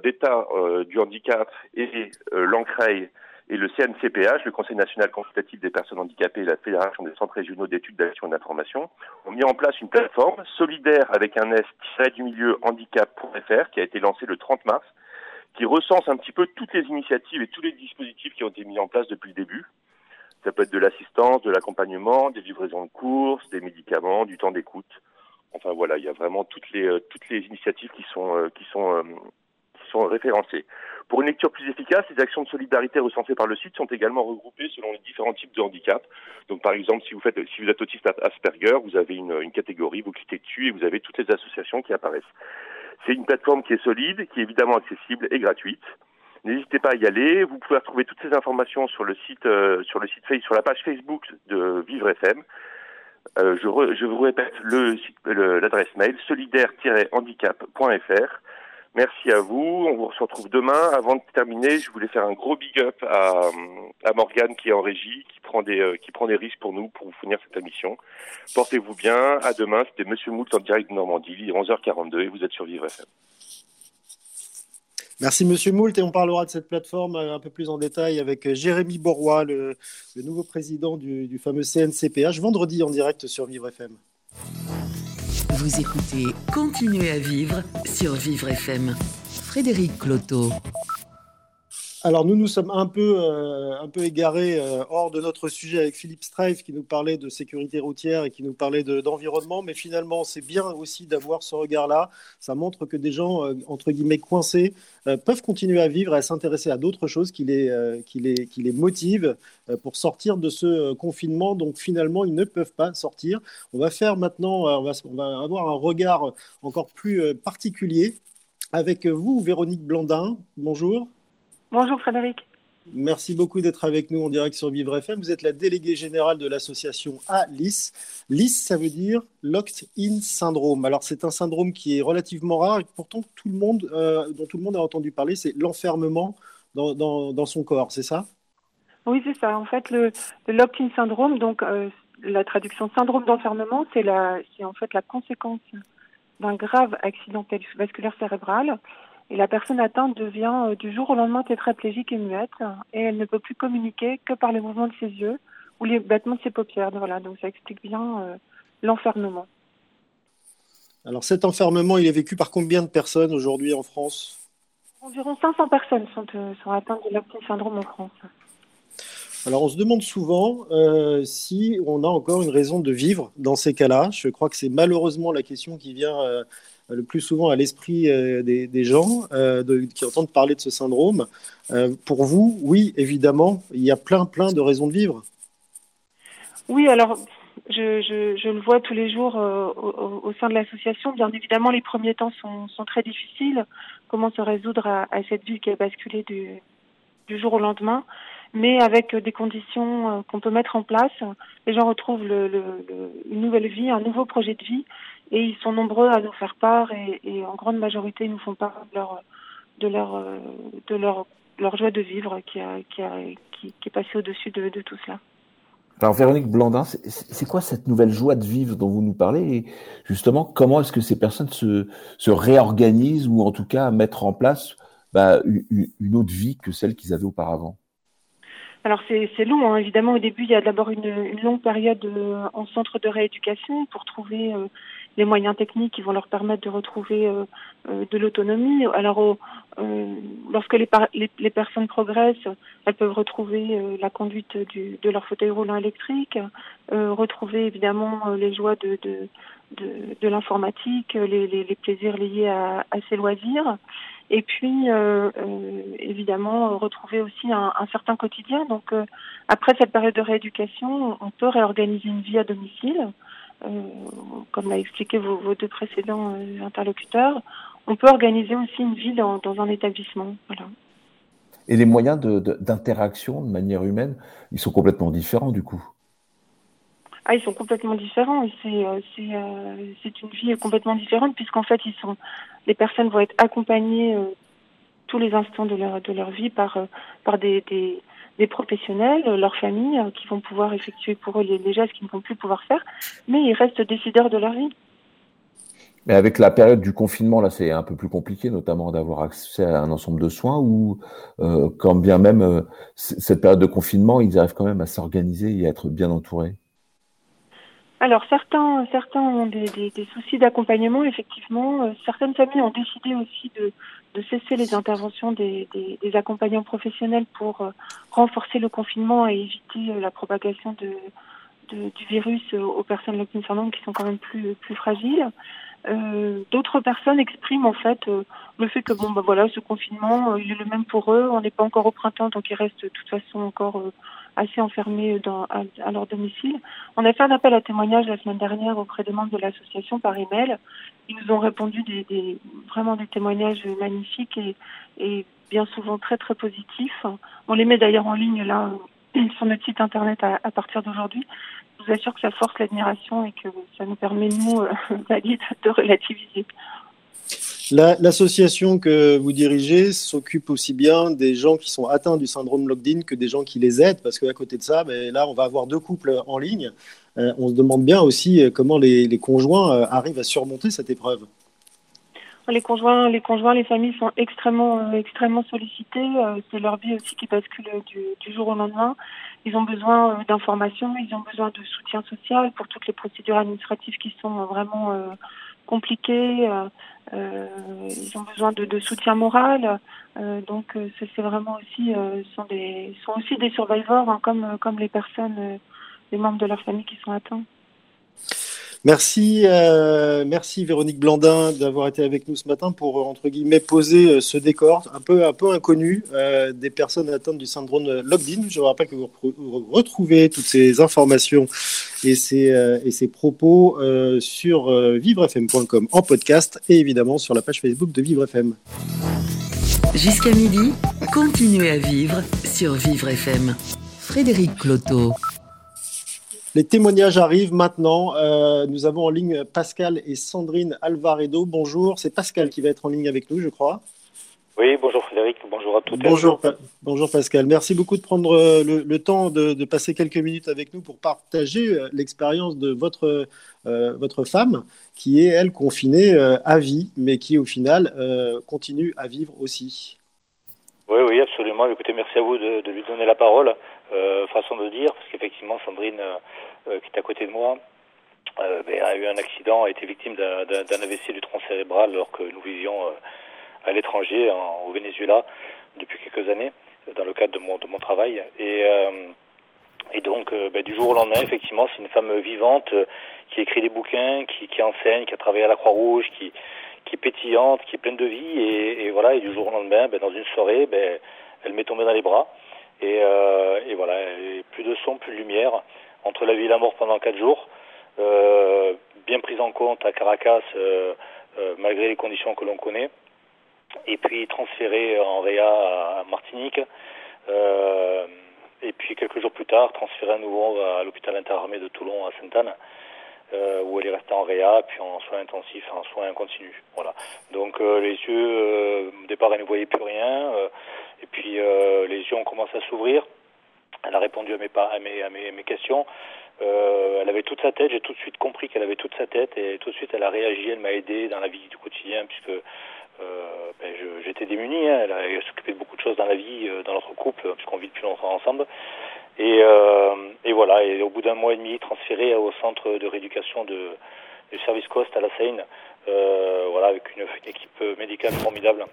euh, du handicap et euh, l'ANCREI et le CNCPH, le Conseil national consultatif des personnes handicapées et la Fédération des centres régionaux d'études d'action et d'information, ont mis en place une plateforme solidaire avec un S du milieu handicap.fr qui a été lancée le 30 mars, qui recense un petit peu toutes les initiatives et tous les dispositifs qui ont été mis en place depuis le début. Ça peut être de l'assistance, de l'accompagnement, des livraisons de courses, des médicaments, du temps d'écoute. Enfin voilà, il y a vraiment toutes les toutes les initiatives qui sont qui sont qui sont référencées. Pour une lecture plus efficace, les actions de solidarité recensées par le site sont également regroupées selon les différents types de handicap. Donc, par exemple, si vous faites, si vous êtes autiste Asperger, vous avez une, une catégorie, vous cliquez dessus et vous avez toutes les associations qui apparaissent. C'est une plateforme qui est solide, qui est évidemment accessible et gratuite. N'hésitez pas à y aller. Vous pouvez retrouver toutes ces informations sur le site, euh, sur le site, sur la page Facebook de Vivre FM. Euh, je, je, vous répète l'adresse mail solidaire-handicap.fr. Merci à vous. On vous retrouve demain. Avant de terminer, je voulais faire un gros big up à, Morgane qui est en régie, qui prend des euh, risques pour nous pour vous fournir cette émission. Portez-vous bien. À demain. C'était Monsieur Moult en direct de Normandie, 11h42 et vous êtes sur Vivre FM. Merci Monsieur Moult et on parlera de cette plateforme euh, un peu plus en détail avec euh, Jérémy Borrois, le, nouveau président du fameux CNCPH, vendredi en direct sur Vivre FM. Vous écoutez Continuez à vivre sur Vivre FM. Frédéric Cloteau. Alors nous nous sommes un peu, euh, un peu égarés euh, hors de notre sujet avec Philippe Streif qui nous parlait de sécurité routière et qui nous parlait de- d'environnement, mais finalement c'est bien aussi d'avoir ce regard-là. Ça montre que des gens, euh, entre guillemets, coincés, peuvent continuer à vivre et à s'intéresser à d'autres choses qui les, qui les, qui les motivent pour sortir de ce confinement. Donc finalement, ils ne peuvent pas sortir. On va faire maintenant, on va, on va avoir un regard encore plus particulier avec vous, Véronique Blandin. Bonjour. Bonjour Frédéric. Merci beaucoup d'être avec nous en direct sur Vivre FM. Vous êtes la déléguée générale de l'association ALIS. LIS, ça veut dire Locked In Syndrome. Alors, c'est un syndrome qui est relativement rare et pourtant tout le monde, euh, dont tout le monde a entendu parler, c'est l'enfermement dans, dans, dans son corps, c'est ça? Oui, c'est ça. En fait, le, le locked-in syndrome, donc euh, la traduction syndrome d'enfermement, c'est en fait la conséquence d'un grave accident vasculaire cérébral. Et la personne atteinte devient euh, du jour au lendemain tétraplégique et muette, et elle ne peut plus communiquer que par les mouvements de ses yeux ou les battements de ses paupières. Voilà, donc ça explique bien euh, l'enfermement. Alors, cet enfermement, il est vécu par combien de personnes aujourd'hui en France? Environ 500 personnes sont, euh, sont atteintes de locked-in syndrome en France. Alors, on se demande souvent euh, si on a encore une raison de vivre dans ces cas-là. Je crois que c'est malheureusement la question qui vient le plus souvent à l'esprit euh, des, gens euh, qui entendent parler de ce syndrome. Euh, pour vous, oui, évidemment, il y a plein, plein de raisons de vivre. Oui, alors je, le vois tous les jours euh, au, sein de l'association. Bien évidemment, les premiers temps sont, très difficiles. Comment se résoudre à, cette vie qui a basculé du, jour au lendemain? Mais avec euh, des conditions euh, qu'on peut mettre en place, les gens retrouvent une nouvelle vie, un nouveau projet de vie, et ils sont nombreux à nous faire part, et, et en grande majorité, ils nous font part de leur, de leur, euh, de leur, leur joie de vivre qui, a, qui, a, qui, qui est passée au-dessus de, de tout cela. Alors Véronique Blandin, c'est- quoi cette nouvelle joie de vivre dont vous nous parlez et justement comment est-ce que ces personnes se, se réorganisent ou en tout cas mettre en place bah, une, autre vie que celle qu'ils avaient auparavant? Alors c'est c'est long, hein. évidemment. Au début, il y a d'abord une, une longue période euh, en centre de rééducation pour trouver euh, les moyens techniques qui vont leur permettre de retrouver euh, euh, de l'autonomie. Alors, euh, lorsque les, les, les personnes progressent, elles peuvent retrouver la conduite du, de leur fauteuil roulant électrique, retrouver évidemment les joies de, de, de, l'informatique, les, les, plaisirs liés à, à ces loisirs. Et puis, évidemment, retrouver aussi un, un certain quotidien. Donc, après cette période de rééducation, on peut réorganiser une vie à domicile, comme l'a expliqué vos, vos deux précédents euh, interlocuteurs. On peut organiser aussi une vie dans, dans un établissement. Voilà. Et les moyens de- de- d'interaction de, manière humaine, ils sont complètement différents du coup? Ah, ils sont complètement différents. C'est euh, c'est euh, une vie complètement différente puisqu'en fait, ils sont les personnes vont être accompagnées euh, tous les instants de leur de leur vie par euh, par des, des des professionnels, leurs familles, euh, qui vont pouvoir effectuer pour eux les, les gestes qu'ils ne vont plus pouvoir faire, mais ils restent décideurs de leur vie. Mais avec la période du confinement, là, c'est un peu plus compliqué, notamment d'avoir accès à un ensemble de soins ou euh, quand bien même euh, cette période de confinement, ils arrivent quand même à s'organiser et à être bien entourés. Alors certains certains ont des, des, des soucis d'accompagnement effectivement. Certaines familles ont décidé aussi de, de cesser les interventions des, des, des accompagnants professionnels pour euh, renforcer le confinement et éviter euh, la propagation de, de- du virus euh, aux personnes Locked syndrome qui sont quand même plus plus fragiles. euh, d'autres personnes expriment en fait le fait que bon bah voilà ce confinement il est le même pour eux on n'est pas encore au printemps donc ils restent de toute façon encore assez enfermés dans, à, leur domicile. On a fait un appel à témoignage la semaine dernière auprès des membres de l'association par email. Ils nous ont répondu des, vraiment des témoignages magnifiques et, et, bien souvent très très positifs. On les met d'ailleurs en ligne là sur notre site internet à, partir d'aujourd'hui. Je vous assure que ça force l'admiration et que ça nous permet nous, euh, de relativiser. L'association que vous dirigez s'occupe aussi bien des gens qui sont atteints du syndrome locked-in que des gens qui les aident, parce qu'à côté de ça, ben, là, on va avoir deux couples en ligne. Euh, on se demande bien aussi euh, comment les, conjoints euh, arrivent à surmonter cette épreuve. Les conjoints, les conjoints, les familles sont extrêmement, extrêmement sollicités. C'est leur vie aussi qui bascule du, du jour au lendemain. Ils ont besoin d'informations, ils ont besoin de soutien social pour toutes les procédures administratives qui sont vraiment compliquées. Euh, ils ont besoin de, soutien moral. Euh, donc euh, c'est vraiment aussi sont des sont aussi des survivors hein, comme comme les personnes les membres de leur famille qui sont atteints. Merci, euh, merci Véronique Blandin d'avoir été avec nous ce matin pour entre guillemets poser euh, ce décor un peu un peu inconnu euh, des personnes atteintes du syndrome locked-in. Je vous rappelle que vous, retrouvez toutes ces informations et ces, euh, et ces propos euh, sur vivrefm.com en podcast et évidemment sur la page Facebook de Vivre FM. Jusqu'à midi, continuez à vivre sur Vivre FM. Frédéric Cloteau. Les témoignages arrivent maintenant. Euh, nous avons en ligne Pascal et Sandrine Alvaredo. Bonjour, c'est Pascal qui va être en ligne avec nous, je crois. Oui, bonjour Frédéric, bonjour à toutes bonjour, bonjour Pascal, merci beaucoup de prendre euh, le, temps de, passer quelques minutes avec nous pour partager euh, l'expérience de votre, votre femme qui est, elle, confinée à vie, mais qui, au final, continue à vivre aussi. Oui, oui, absolument. Écoutez, merci à vous de, de lui donner la parole. Euh, façon de dire, parce qu'effectivement, Sandrine, euh, euh, qui est à côté de moi, ben, a eu un accident, a été victime d'un AVC du tronc cérébral alors que nous vivions à l'étranger, au Venezuela, depuis quelques années, dans le cadre de mon, de mon travail. Et, et donc, ben, du jour au lendemain, effectivement, c'est une femme vivante qui écrit des bouquins, qui, qui enseigne, qui a travaillé à la Croix-Rouge, qui, qui est pétillante, qui est pleine de vie. Et, et voilà, et du jour au lendemain, ben, dans une soirée, ben, elle m'est tombée dans les bras. Et, euh, et voilà, plus de son, plus de lumière. Entre la vie et la mort pendant quatre jours, euh, bien prise en compte à Caracas, euh, euh, malgré les conditions que l'on connaît. Et puis transféré en Réa à Martinique. Euh, et puis quelques jours plus tard, transféré à nouveau à l'hôpital interarmé de Toulon à Sainte-Anne. Euh, où elle est restée en réa, puis en soins intensifs, en soins continus. Voilà. Donc euh, les yeux, euh, au départ, elle ne voyait plus rien. Et puis les yeux ont commencé à s'ouvrir. Elle a répondu à mes, questions. Elle avait toute sa tête. J'ai tout de suite compris qu'elle avait toute sa tête et tout de suite elle a réagi. Elle m'a aidé dans la vie du quotidien puisque ben, j'étais démuni. Hein. Elle, a s'occupé de beaucoup de choses dans la vie, dans notre couple, puisqu'on vit depuis longtemps ensemble. Et, euh, et voilà. Et au bout d'un mois et demi, transféré au centre de rééducation de, du service Coast à la Seine. Euh, voilà, avec une, équipe médicale formidable.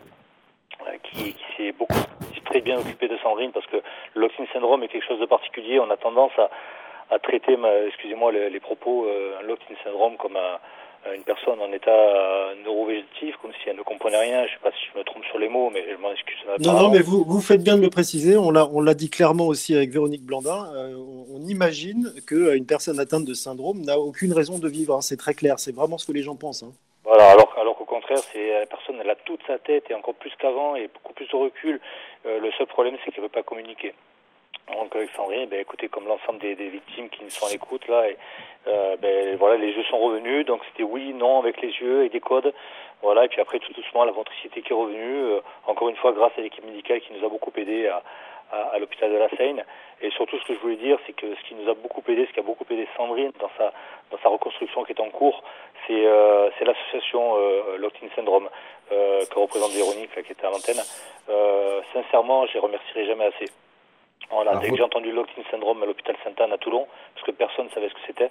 Euh, qui, s'est beaucoup très bien occupé de Sandrine parce que lock syndrome est quelque chose de particulier. On a tendance à, traiter, excusez-moi les, propos, un lock syndrome comme un, une personne en état euh, neurovégétatif, comme si elle ne comprenait rien. Je ne sais pas si je me trompe sur les mots, mais je m'en excuse. Non, non, mais vous, vous faites bien de le préciser. On l'a, on l'a dit clairement aussi avec Véronique Blandin. Euh, on, imagine qu'une personne atteinte de syndrome n'a aucune raison de vivre. Hein. C'est très clair. C'est vraiment ce que les gens pensent. Hein. Voilà, alors, alors qu'au contraire, c'est la personne, elle a toute sa tête et encore plus qu'avant et beaucoup plus de recul. Euh, le seul problème, c'est qu'elle ne veut pas communiquer. Donc avec Sandrine, ben, écoutez, comme l'ensemble des, des, victimes qui nous sont à l'écoute là, euh, ben, voilà, les yeux sont revenus. Donc c'était oui, non avec les yeux et des codes. Voilà, et puis après tout doucement la ventricité qui est revenue. Euh, encore une fois, grâce à l'équipe médicale qui nous a beaucoup aidé à, à, l'hôpital de la Seine. Et surtout, ce que je voulais dire, c'est que ce qui nous a beaucoup aidé, ce qui a beaucoup aidé Sandrine dans sa dans sa reconstruction qui est en cours, c'est euh, l'association euh, Locked-in Syndrome que représente Véronique, là, qui était à l'antenne. Sincèrement, je les remercierai jamais assez. Voilà, ah, dès que j'ai entendu Locked-in Syndrome à l'hôpital Sainte-Anne à Toulon, parce que personne ne savait ce que c'était,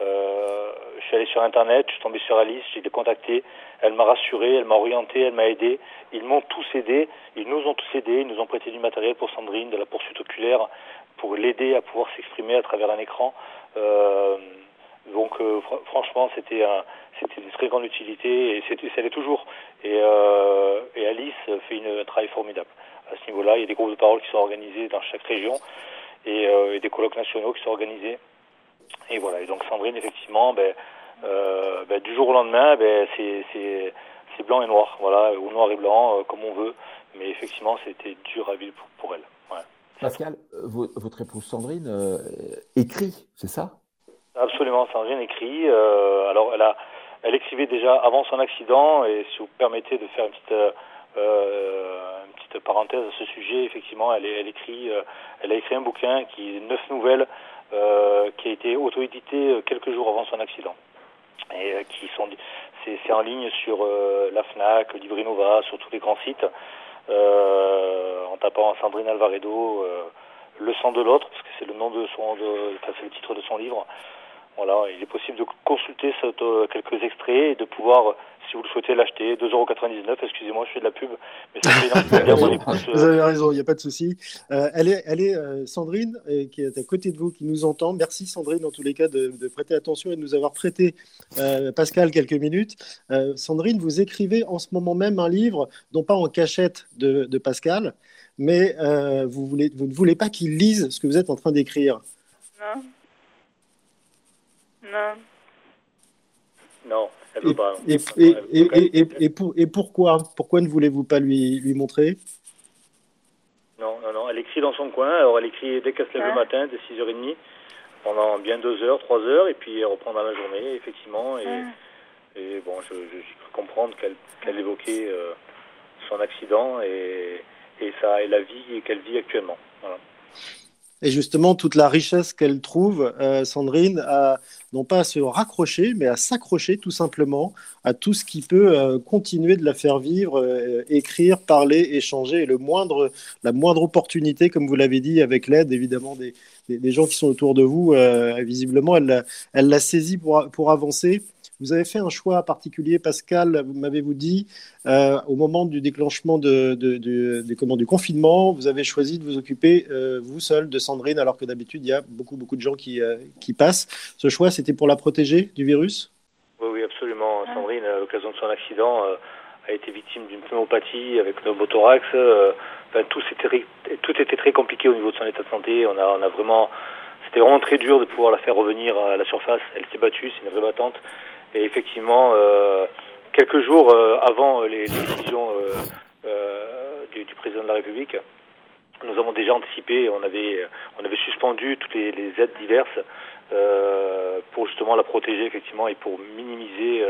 euh, je suis allé sur Internet, je suis tombé sur Alice, j'ai contacté, elle m'a rassuré, elle m'a orienté, elle m'a aidé. Ils m'ont tous aidé, ils nous ont tous aidés, ils nous ont prêté du matériel pour Sandrine, de la poursuite oculaire, pour l'aider à pouvoir s'exprimer à travers un écran. Euh, Donc franchement, c'était c'était de très grande utilité et c'était, ça l'est toujours. Et, et Alice fait une, un travail formidable à ce niveau-là. Il y a des groupes de parole qui sont organisés dans chaque région et, et des colloques nationaux qui sont organisés. Et voilà. Et donc Sandrine, effectivement, ben, euh, ben, du jour au lendemain, ben, c'est blanc et noir, voilà, ou noir et blanc, euh, comme on veut. Mais effectivement, c'était dur à vivre pour, pour elle. Ouais. Pascal, votre épouse Sandrine euh, écrit, c'est ça? Absolument, Sandrine écrit. Euh, alors, elle, a, elle écrivait déjà avant son accident, et si vous permettez de faire une petite, euh, une petite parenthèse à ce sujet, effectivement, elle, écrit, elle a écrit un bouquin qui est neuf nouvelles, qui a été auto-édité quelques jours avant son accident et euh, qui sont c'est en ligne sur euh, la Fnac, Livrinova, sur tous les grands sites, euh, en tapant Sandrine Alvaredo, Le sang de l'autre, parce que c'est le nom de son, de, enfin, c'est le titre de son livre. Voilà, il est possible de consulter cette, quelques extraits et de pouvoir si vous le souhaitez l'acheter. 2,99€, excusez-moi, je fais de la pub. Mais vous avez raison, il n'y a pas de souci. Euh, est euh, Sandrine, euh, qui est à côté de vous, qui nous entend. Merci Sandrine, en tous les cas, de, prêter attention et de nous avoir prêté, Pascal, quelques minutes. Sandrine, vous écrivez en ce moment même un livre, non pas en cachette de, de Pascal, mais vous, voulez, vous ne voulez pas qu'il lise ce que vous êtes en train d'écrire. Non. Non. Non. Et, et, et, pourquoi Pourquoi ne voulez-vous pas lui, lui montrer? Non, non, non. Elle écrit dans son coin. Alors, elle écrit dès qu'elle se lève le matin, dès 6h30, pendant bien 2 heures, 3 heures, et puis elle reprend dans la journée, effectivement. Et, bon, je, je, comprendre qu'elle évoquait euh, son accident et, et, ça, et la vie qu'elle vit actuellement. Voilà. Et justement, toute la richesse qu'elle trouve, euh, Sandrine, non pas à se raccrocher, mais à s'accrocher tout simplement à tout ce qui peut euh, continuer de la faire vivre, euh, écrire, parler, échanger. Et le moindre, la moindre opportunité, comme vous l'avez dit, avec l'aide évidemment des, gens qui sont autour de vous, visiblement, elle, l'a saisie pour avancer. Vous avez fait un choix particulier, Pascal, m'avez-vous dit, euh, au moment du déclenchement de, du confinement, vous avez choisi de vous occuper, euh, vous seul, de Sandrine, alors que d'habitude, il y a beaucoup, beaucoup de gens qui, euh, qui passent. Ce choix, c'était pour la protéger du virus? Oui, oui, absolument. Sandrine, à l'occasion de son accident, a été victime d'une pneumopathie avec pneumothorax. Enfin, tout, était, tout était très compliqué au niveau de son état de santé. On a vraiment... C'était vraiment très dur de pouvoir la faire revenir à la surface. Elle s'est battue, c'est une vraie battante. Et effectivement, euh, quelques jours euh, avant les, décisions euh, du, du, président de la République, nous avons déjà anticipé, on avait, on avait suspendu toutes les, les aides diverses pour justement la protéger effectivement et pour minimiser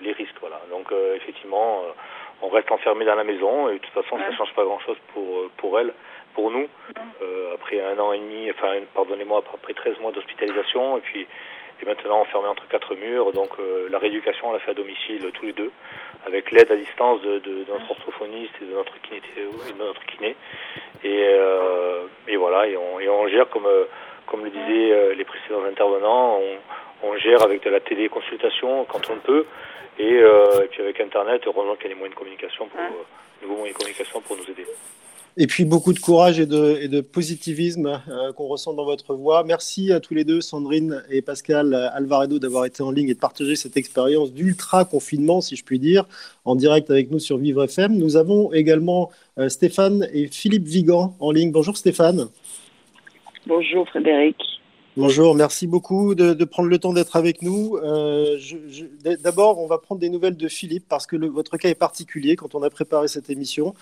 les risques. Voilà. Donc effectivement, on reste enfermé dans la maison et de toute façon, ça ne change pas grand-chose pour, pour elle, pour nous. après un an et demi, enfin, pardonnez-moi, après 13 mois d'hospitalisation et puis et maintenant enfermé entre quatre murs. Donc euh, la rééducation, on l'a fait à domicile tous les deux, avec l'aide à distance de, de, notre orthophoniste et de notre kiné. Et, de notre kiné. Et, euh, et voilà, et on, et on gère comme, euh, comme le disaient les précédents intervenants, on, on, gère avec de la téléconsultation quand on peut, et, et puis avec Internet, heureusement qu'il y a des moyens de communication pour, nouveaux moyens de communication pour nous aider. Et puis beaucoup de courage et de, positivisme euh, qu'on ressent dans votre voix. Merci à tous les deux, Sandrine et Pascal Alvaredo, d'avoir été en ligne et de partager cette expérience d'ultra confinement, si je puis dire, en direct avec nous sur Vivre FM. Nous avons également euh, Stéphane et Philippe Vigan en ligne. Bonjour Stéphane. Bonjour Frédéric. Bonjour, merci beaucoup de, prendre le temps d'être avec nous. Euh, d'abord, on va prendre des nouvelles de Philippe parce que votre cas est particulier. Quand on a préparé cette émission,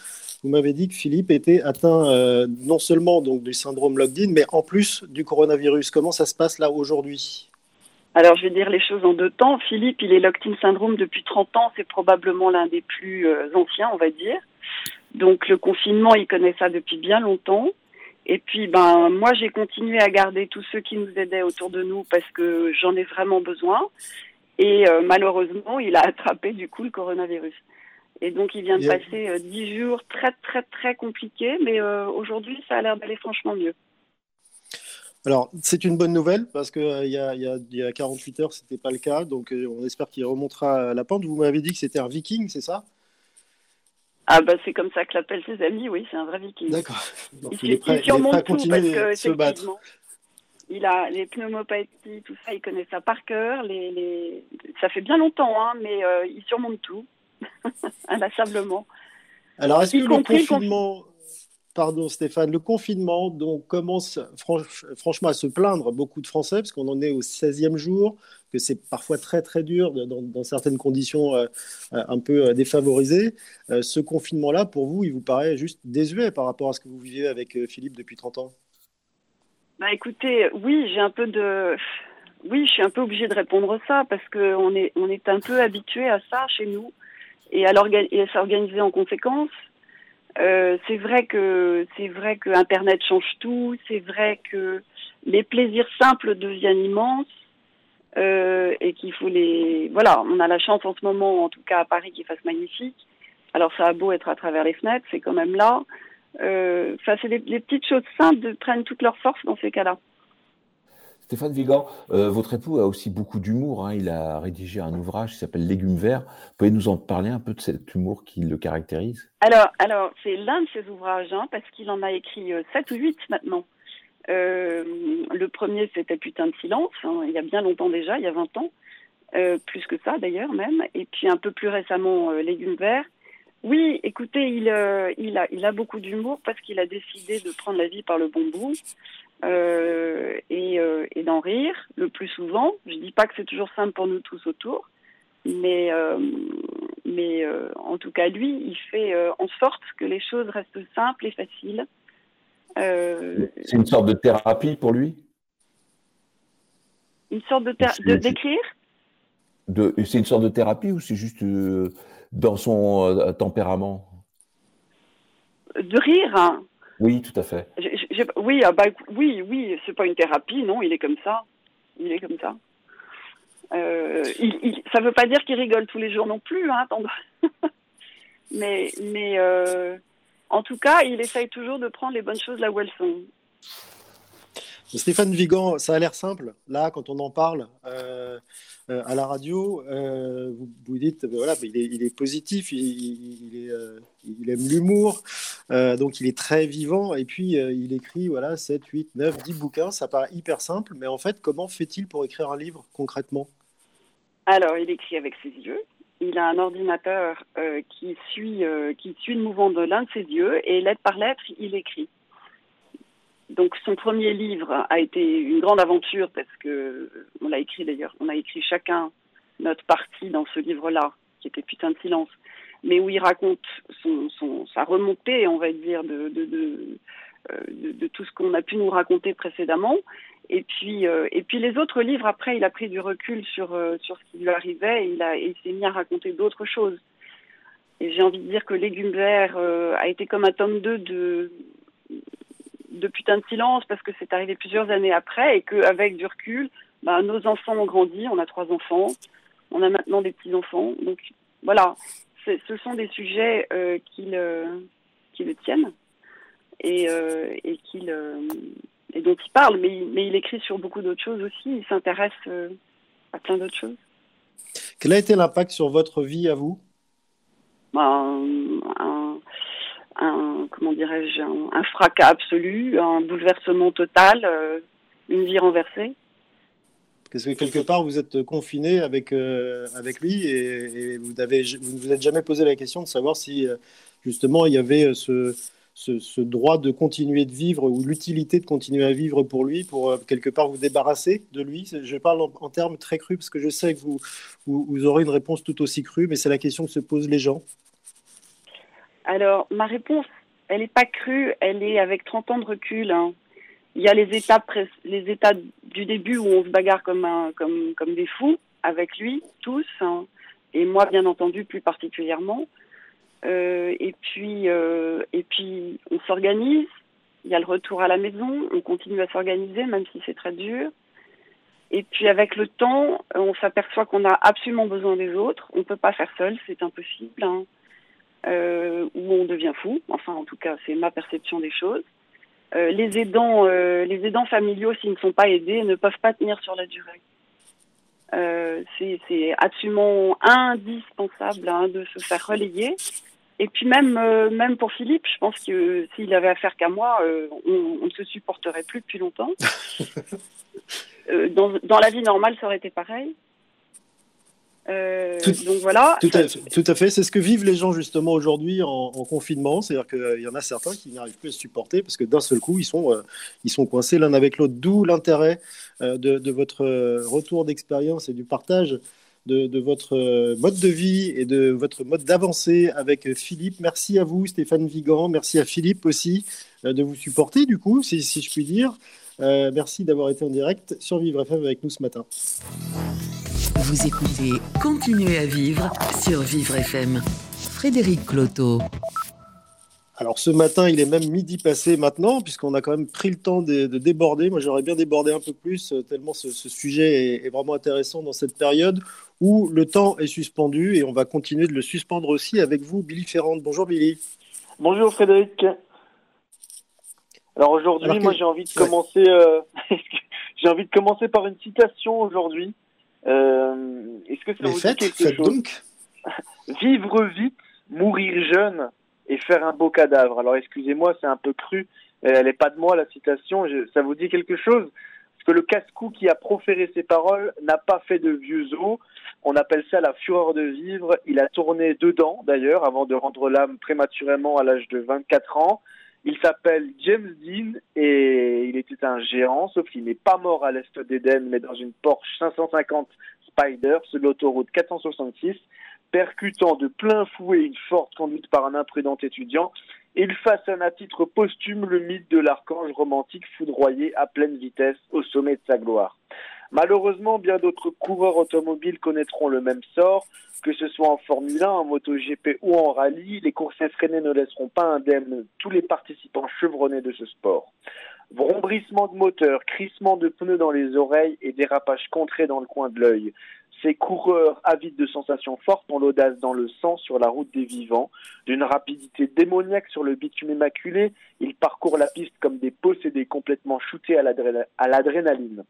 vous m'avez dit que Philippe était atteint euh, non seulement donc, du syndrome locked-in, mais en plus du coronavirus. Comment ça se passe là aujourd'hui? Alors, je vais dire les choses en deux temps. Philippe, il est locked-in syndrome depuis 30 ans. C'est probablement l'un des plus euh, anciens, on va dire. Donc, le confinement, il connaît ça depuis bien longtemps. Et puis, ben, moi, j'ai continué à garder tous ceux qui nous aidaient autour de nous parce que j'en ai vraiment besoin. Et euh, malheureusement, il a attrapé du coup le coronavirus. Et donc, il vient de passer euh, dix jours très, très, très compliqués. Mais euh, aujourd'hui, ça a l'air d'aller franchement mieux. Alors, c'est une bonne nouvelle parce qu'il y, a, y, a, y a 48 heures, ce n'était pas le cas. Donc, on espère qu'il remontera la pente. Vous m'avez dit que c'était un viking, c'est ça? Ah bah c'est comme ça que l'appellent ses amis, oui, c'est un vrai viking. D'accord. il, est prêt, à continuer de se battre. Il a les pneumopathies, tout ça, il connaît ça par cœur. Les, les... Ça fait bien longtemps, hein, mais euh, il surmonte tout, inlassablement. Alors, est-ce que le confinement, pardon Stéphane, le confinement donc, commence franch- franchement à se plaindre beaucoup de Français, parce qu'on en est au 16e jour, que c'est parfois très très dur dans, certaines conditions euh, euh, un peu euh, défavorisées. Ce confinement-là, pour vous, il vous paraît juste désuet par rapport à ce que vous vivez avec Philippe depuis 30 ans? Bah écoutez, oui, j'ai un peu de, oui, je suis un peu obligée de répondre ça parce que on est, on est un peu habitué à ça chez nous et à s'organiser en conséquence. Euh, c'est vrai que c'est vrai que Internet change tout. C'est vrai que les plaisirs simples deviennent immenses euh, et qu'il faut les. Voilà, on a la chance en ce moment, en tout cas à Paris, qu'il fasse magnifique. Alors ça a beau être à travers les fenêtres, c'est quand même là. Euh, ça, c'est des petites choses simples de, prennent toute leur force dans ces cas-là. Stéphane Vigan, euh, votre époux a aussi beaucoup d'humour. hein. Il a rédigé un ouvrage qui s'appelle Légumes verts. Vous pouvez nous en parler un peu de cet humour qui le caractérise? Alors, alors c'est l'un de ses ouvrages, hein, parce qu'il en a écrit euh, sept ou huit maintenant. Euh, le premier, c'était Putain de silence, hein, il y a bien longtemps déjà, il y a 20 ans, euh, plus que ça d'ailleurs même. Et puis un peu plus récemment, Légumes verts. Oui, écoutez, il, il, a, il a beaucoup d'humour parce qu'il a décidé de prendre la vie par le bon bout euh, et, euh, et d'en rire le plus souvent. Je dis pas que c'est toujours simple pour nous tous autour, mais, euh, mais en tout cas, lui, il fait en sorte que les choses restent simples et faciles. C'est une sorte de thérapie pour lui? Une sorte de, d'écrire? C'est une sorte de thérapie ou c'est juste dans son tempérament? De rire. hein. Oui, tout à fait. Oui, ah bah, oui, oui, c'est pas une thérapie, non, il est comme ça. Il est comme ça. Euh, il, il- ça veut pas dire qu'il rigole tous les jours non plus, hein, mais mais euh, en tout cas, il essaye toujours de prendre les bonnes choses là où elles sont. Stéphane Vigan, ça a l'air simple. Là, quand on en parle euh, euh, à la radio, euh, vous, vous dites, ben voilà, ben il, est, positif, il, euh, aime l'humour, donc il est très vivant. Et puis, il écrit voilà, 7, 8, 9, 10 bouquins. Ça paraît hyper simple, mais en fait, comment fait-il pour écrire un livre concrètement? Alors, il écrit avec ses yeux. Il a un ordinateur qui suit qui suit le mouvement de l'un de ses yeux et lettre par lettre, il écrit. Donc son premier livre a été une grande aventure parce que on l'a écrit d'ailleurs, on a écrit chacun notre partie dans ce livre-là, qui était Putain de silence, mais où il raconte sa remontée, on va dire, euh, de- tout ce qu'on a pu nous raconter précédemment. Et puis, euh, et puis les autres livres, après, il a pris du recul sur, euh, ce qui lui arrivait et il, s'est mis à raconter d'autres choses. Et j'ai envie de dire que Légumes verts a été comme un tome 2 de, de putain de silence parce que c'est arrivé plusieurs années après et qu'avec du recul, ben, nos enfants ont grandi, on a trois enfants, on a maintenant des petits-enfants. Donc voilà, ce sont des sujets euh, qui, le, qui le tiennent et, euh, et, qui le- et dont il parle, mais, il- mais il écrit sur beaucoup d'autres choses aussi, il s'intéresse euh, à plein d'autres choses. Quel a été l'impact sur votre vie à vous? Un, un, un- comment dirais-je, un, fracas absolu, un bouleversement total, euh, une vie renversée. Parce que quelque part, vous êtes confiné avec, euh, avec lui et, vous n'avez vous ne vous êtes jamais posé la question de savoir si euh, justement il y avait ce, ce, droit de continuer de vivre ou l'utilité de continuer à vivre pour lui, pour quelque part vous débarrasser de lui. Je parle en, termes très crus parce que je sais que vous, vous aurez une réponse tout aussi crue, mais c'est la question que se posent les gens. Alors, ma réponse, elle n'est pas crue, elle est avec 30 ans de recul. hein. Il y a les étapes, les étapes du début où on se bagarre comme, des fous avec lui, tous, hein, et moi, bien entendu, plus particulièrement. Euh, et puis, euh, et puis, on s'organise. Il y a le retour à la maison. On continue à s'organiser, même si c'est très dur. Et puis, avec le temps, on s'aperçoit qu'on a absolument besoin des autres. On peut pas faire seul, c'est impossible. hein. Euh, ou on devient fou. Enfin, en tout cas, c'est ma perception des choses. Euh, les aidants, euh, les aidants familiaux, s'ils ne sont pas aidés, ne peuvent pas tenir sur la durée. C'est absolument indispensable hein, de se faire relayer Et puis même, même pour Philippe, je pense que s'il avait affaire qu'à moi, on, on, ne se supporterait plus depuis longtemps. dans, dans, la vie normale, ça aurait été pareil. Euh, tout, donc voilà. Tout à, tout à fait. C'est ce que vivent les gens justement aujourd'hui en, en, confinement. C'est-à-dire qu'il y en a certains qui n'arrivent plus à se supporter parce que d'un seul coup, ils sont, euh, ils sont coincés l'un avec l'autre. D'où l'intérêt euh, de, de, votre retour d'expérience et du partage de, de, votre mode de vie et de votre mode d'avancée avec Philippe. Merci à vous, Stéphane Vigan. Merci à Philippe aussi de vous supporter, du coup, si, si je puis dire. merci d'avoir été en direct sur Vivre FM avec nous ce matin. Vous écoutez Continuez à vivre sur Vivre FM. Frédéric Cloteau. Alors ce matin, il est même midi passé maintenant, puisqu'on a quand même pris le temps de, de déborder. Moi, j'aurais bien débordé un peu plus, tellement ce, ce sujet est, est, vraiment intéressant dans cette période où le temps est suspendu et on va continuer de le suspendre aussi avec vous, Billy Ferrand. Bonjour Billy. Bonjour Frédéric. Alors aujourd'hui, moi j'ai envie de commencer. Euh, j'ai envie de commencer par une citation aujourd'hui. Euh, Est-ce que ça Mais vous faites, dit quelque faites chose donc. Vivre vite, mourir jeune et faire un beau cadavre. Alors excusez-moi, c'est un peu cru. Elle n'est pas de moi la citation. Je, ça vous dit quelque chose? Parce que le casse-cou qui a proféré ces paroles n'a pas fait de vieux os. On appelle ça la fureur de vivre. Il a tourné dedans d'ailleurs avant de rendre l'âme prématurément à l'âge de 24 ans. Il s'appelle James Dean et il était un géant, sauf qu'il n'est pas mort à l'est d'Éden, mais dans une Porsche 550 Spider sur l'autoroute 466, percutant de plein fouet une forte conduite par un imprudent étudiant. Il façonne à titre posthume le mythe de l'archange romantique foudroyé à pleine vitesse au sommet de sa gloire. Malheureusement, bien d'autres coureurs automobiles connaîtront le même sort, que ce soit en Formule 1, en MotoGP ou en rallye, les courses effrénées ne laisseront pas indemnes tous les participants chevronnés de ce sport. Vrombrissement de moteur, crissement de pneus dans les oreilles et dérapage contré dans le coin de l'œil. Ces coureurs avides de sensations fortes ont l'audace dans le sang sur la route des vivants. D'une rapidité démoniaque sur le bitume immaculé, ils parcourent la piste comme des possédés complètement shootés à l'adrénaline.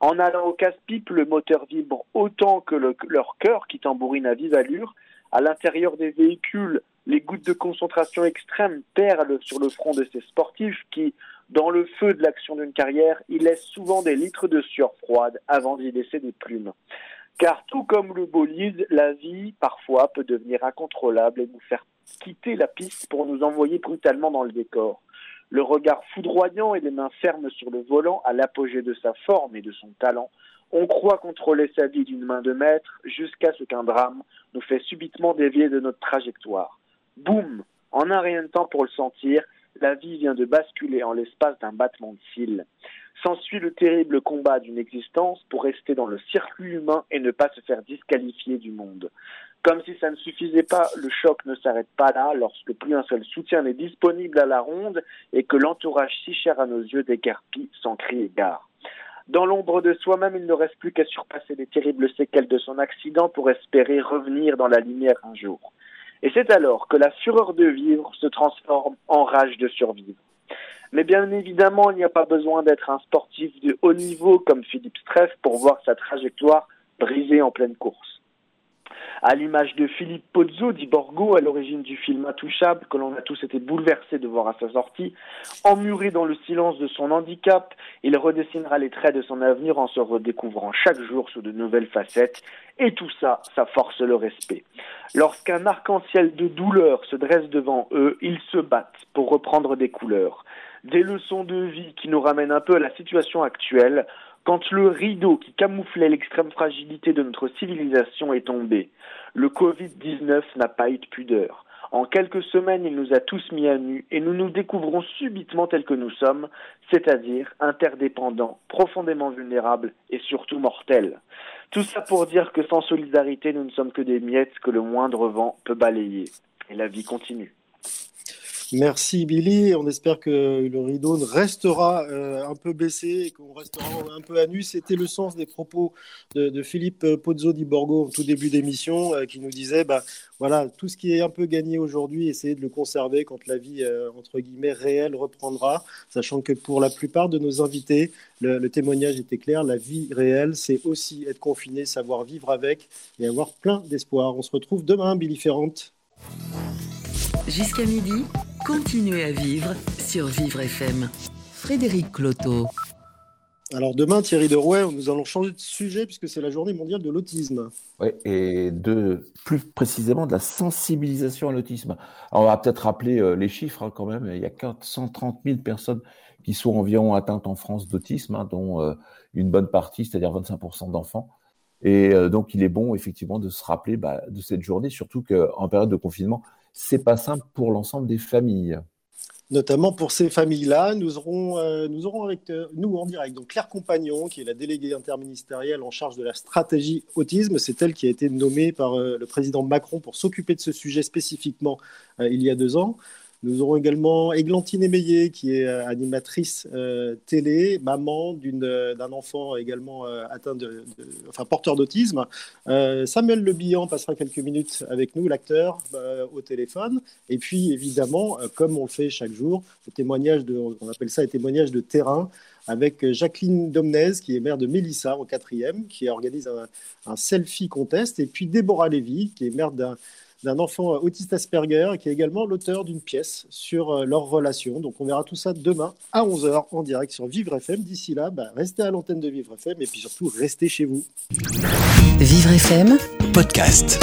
En allant au casse-pipe, le moteur vibre autant que le, leur cœur qui tambourine à vive allure. À l'intérieur des véhicules, les gouttes de concentration extrême perlent sur le front de ces sportifs qui, dans le feu de l'action d'une carrière, ils laissent souvent des litres de sueur froide avant d'y laisser des plumes. Car tout comme le bolide, la vie, parfois, peut devenir incontrôlable et nous faire quitter la piste pour nous envoyer brutalement dans le décor le regard foudroyant et les mains fermes sur le volant à l'apogée de sa forme et de son talent, on croit contrôler sa vie d'une main de maître jusqu'à ce qu'un drame nous fait subitement dévier de notre trajectoire. Boum En un rien de temps pour le sentir, la vie vient de basculer en l'espace d'un battement de cils. S'ensuit le terrible combat d'une existence pour rester dans le circuit humain et ne pas se faire disqualifier du monde. Comme si ça ne suffisait pas, le choc ne s'arrête pas là lorsque plus un seul soutien n'est disponible à la ronde et que l'entourage si cher à nos yeux déguerpit sans cri et gare. Dans l'ombre de soi-même, il ne reste plus qu'à surpasser les terribles séquelles de son accident pour espérer revenir dans la lumière un jour. Et c'est alors que la fureur de vivre se transforme en rage de survivre. Mais bien évidemment, il n'y a pas besoin d'être un sportif de haut niveau comme Philippe Streff pour voir sa trajectoire brisée en pleine course. À l'image de Philippe Pozzo dit Borgo, à l'origine du film Intouchable, que l'on a tous été bouleversés de voir à sa sortie, emmuré dans le silence de son handicap, il redessinera les traits de son avenir en se redécouvrant chaque jour sous de nouvelles facettes, et tout ça, ça force le respect. Lorsqu'un arc-en-ciel de douleur se dresse devant eux, ils se battent pour reprendre des couleurs. Des leçons de vie qui nous ramènent un peu à la situation actuelle, quand le rideau qui camouflait l'extrême fragilité de notre civilisation est tombé, le Covid-19 n'a pas eu de pudeur. En quelques semaines, il nous a tous mis à nu et nous nous découvrons subitement tels que nous sommes, c'est-à-dire interdépendants, profondément vulnérables et surtout mortels. Tout ça pour dire que sans solidarité, nous ne sommes que des miettes que le moindre vent peut balayer. Et la vie continue. Merci Billy. On espère que le rideau restera euh, un peu baissé et qu'on restera un peu à nu. C'était le sens des propos de, Philippe Pozzo di Borgo au tout début d'émission euh, qui nous disait bah, voilà, tout ce qui est un peu gagné aujourd'hui, essayez de le conserver quand la vie euh, entre guillemets réelle reprendra. Sachant que pour la plupart de nos invités, le, le témoignage était clair la vie réelle, c'est aussi être confiné, savoir vivre avec et avoir plein d'espoir. On se retrouve demain, Billy Ferrand. Jusqu'à midi, continuez à vivre sur Vivre FM. Frédéric Cloteau. Alors demain, Thierry Derouet, nous allons changer de sujet puisque c'est la journée mondiale de l'autisme. Oui, et de plus précisément de la sensibilisation à l'autisme. On va peut-être rappeler euh, les chiffres hein, quand même. Il y a 430 000 personnes qui sont environ atteintes en France d'autisme, hein, dont euh, une bonne partie, c'est-à-dire 25% d'enfants. Et euh, donc, il est bon effectivement de se rappeler bah, de cette journée, surtout qu'en période de confinement, c'est pas simple pour l'ensemble des familles notamment pour ces familles-là. Nous aurons, euh, nous aurons avec euh, nous en direct donc Claire Compagnon, qui est la déléguée interministérielle en charge de la stratégie autisme. C'est elle qui a été nommée par euh, le président Macron pour s'occuper de ce sujet spécifiquement il y a deux ans. Nous aurons également Églantine Émeillé, qui est euh, animatrice euh, télé, maman euh, d'un enfant également atteint de, enfin, porteur d'autisme. Samuel Le Bihan passera quelques minutes avec nous, l'acteur, au téléphone. Et puis, évidemment, comme on le fait chaque jour, le témoignage de, on appelle ça un témoignage de terrain avec Jacqueline Domnez, qui est mère de Mélissa en quatrième, qui organise un, un selfie contest, et puis Déborah Lévy, qui est mère d'un d'un enfant autiste Asperger qui est également l'auteur d'une pièce sur euh, leur relation. Donc on verra tout ça demain à 11h en direct sur Vivre FM. D'ici là, bah, restez à l'antenne de Vivre FM et puis surtout restez chez vous. Vivre FM, podcast.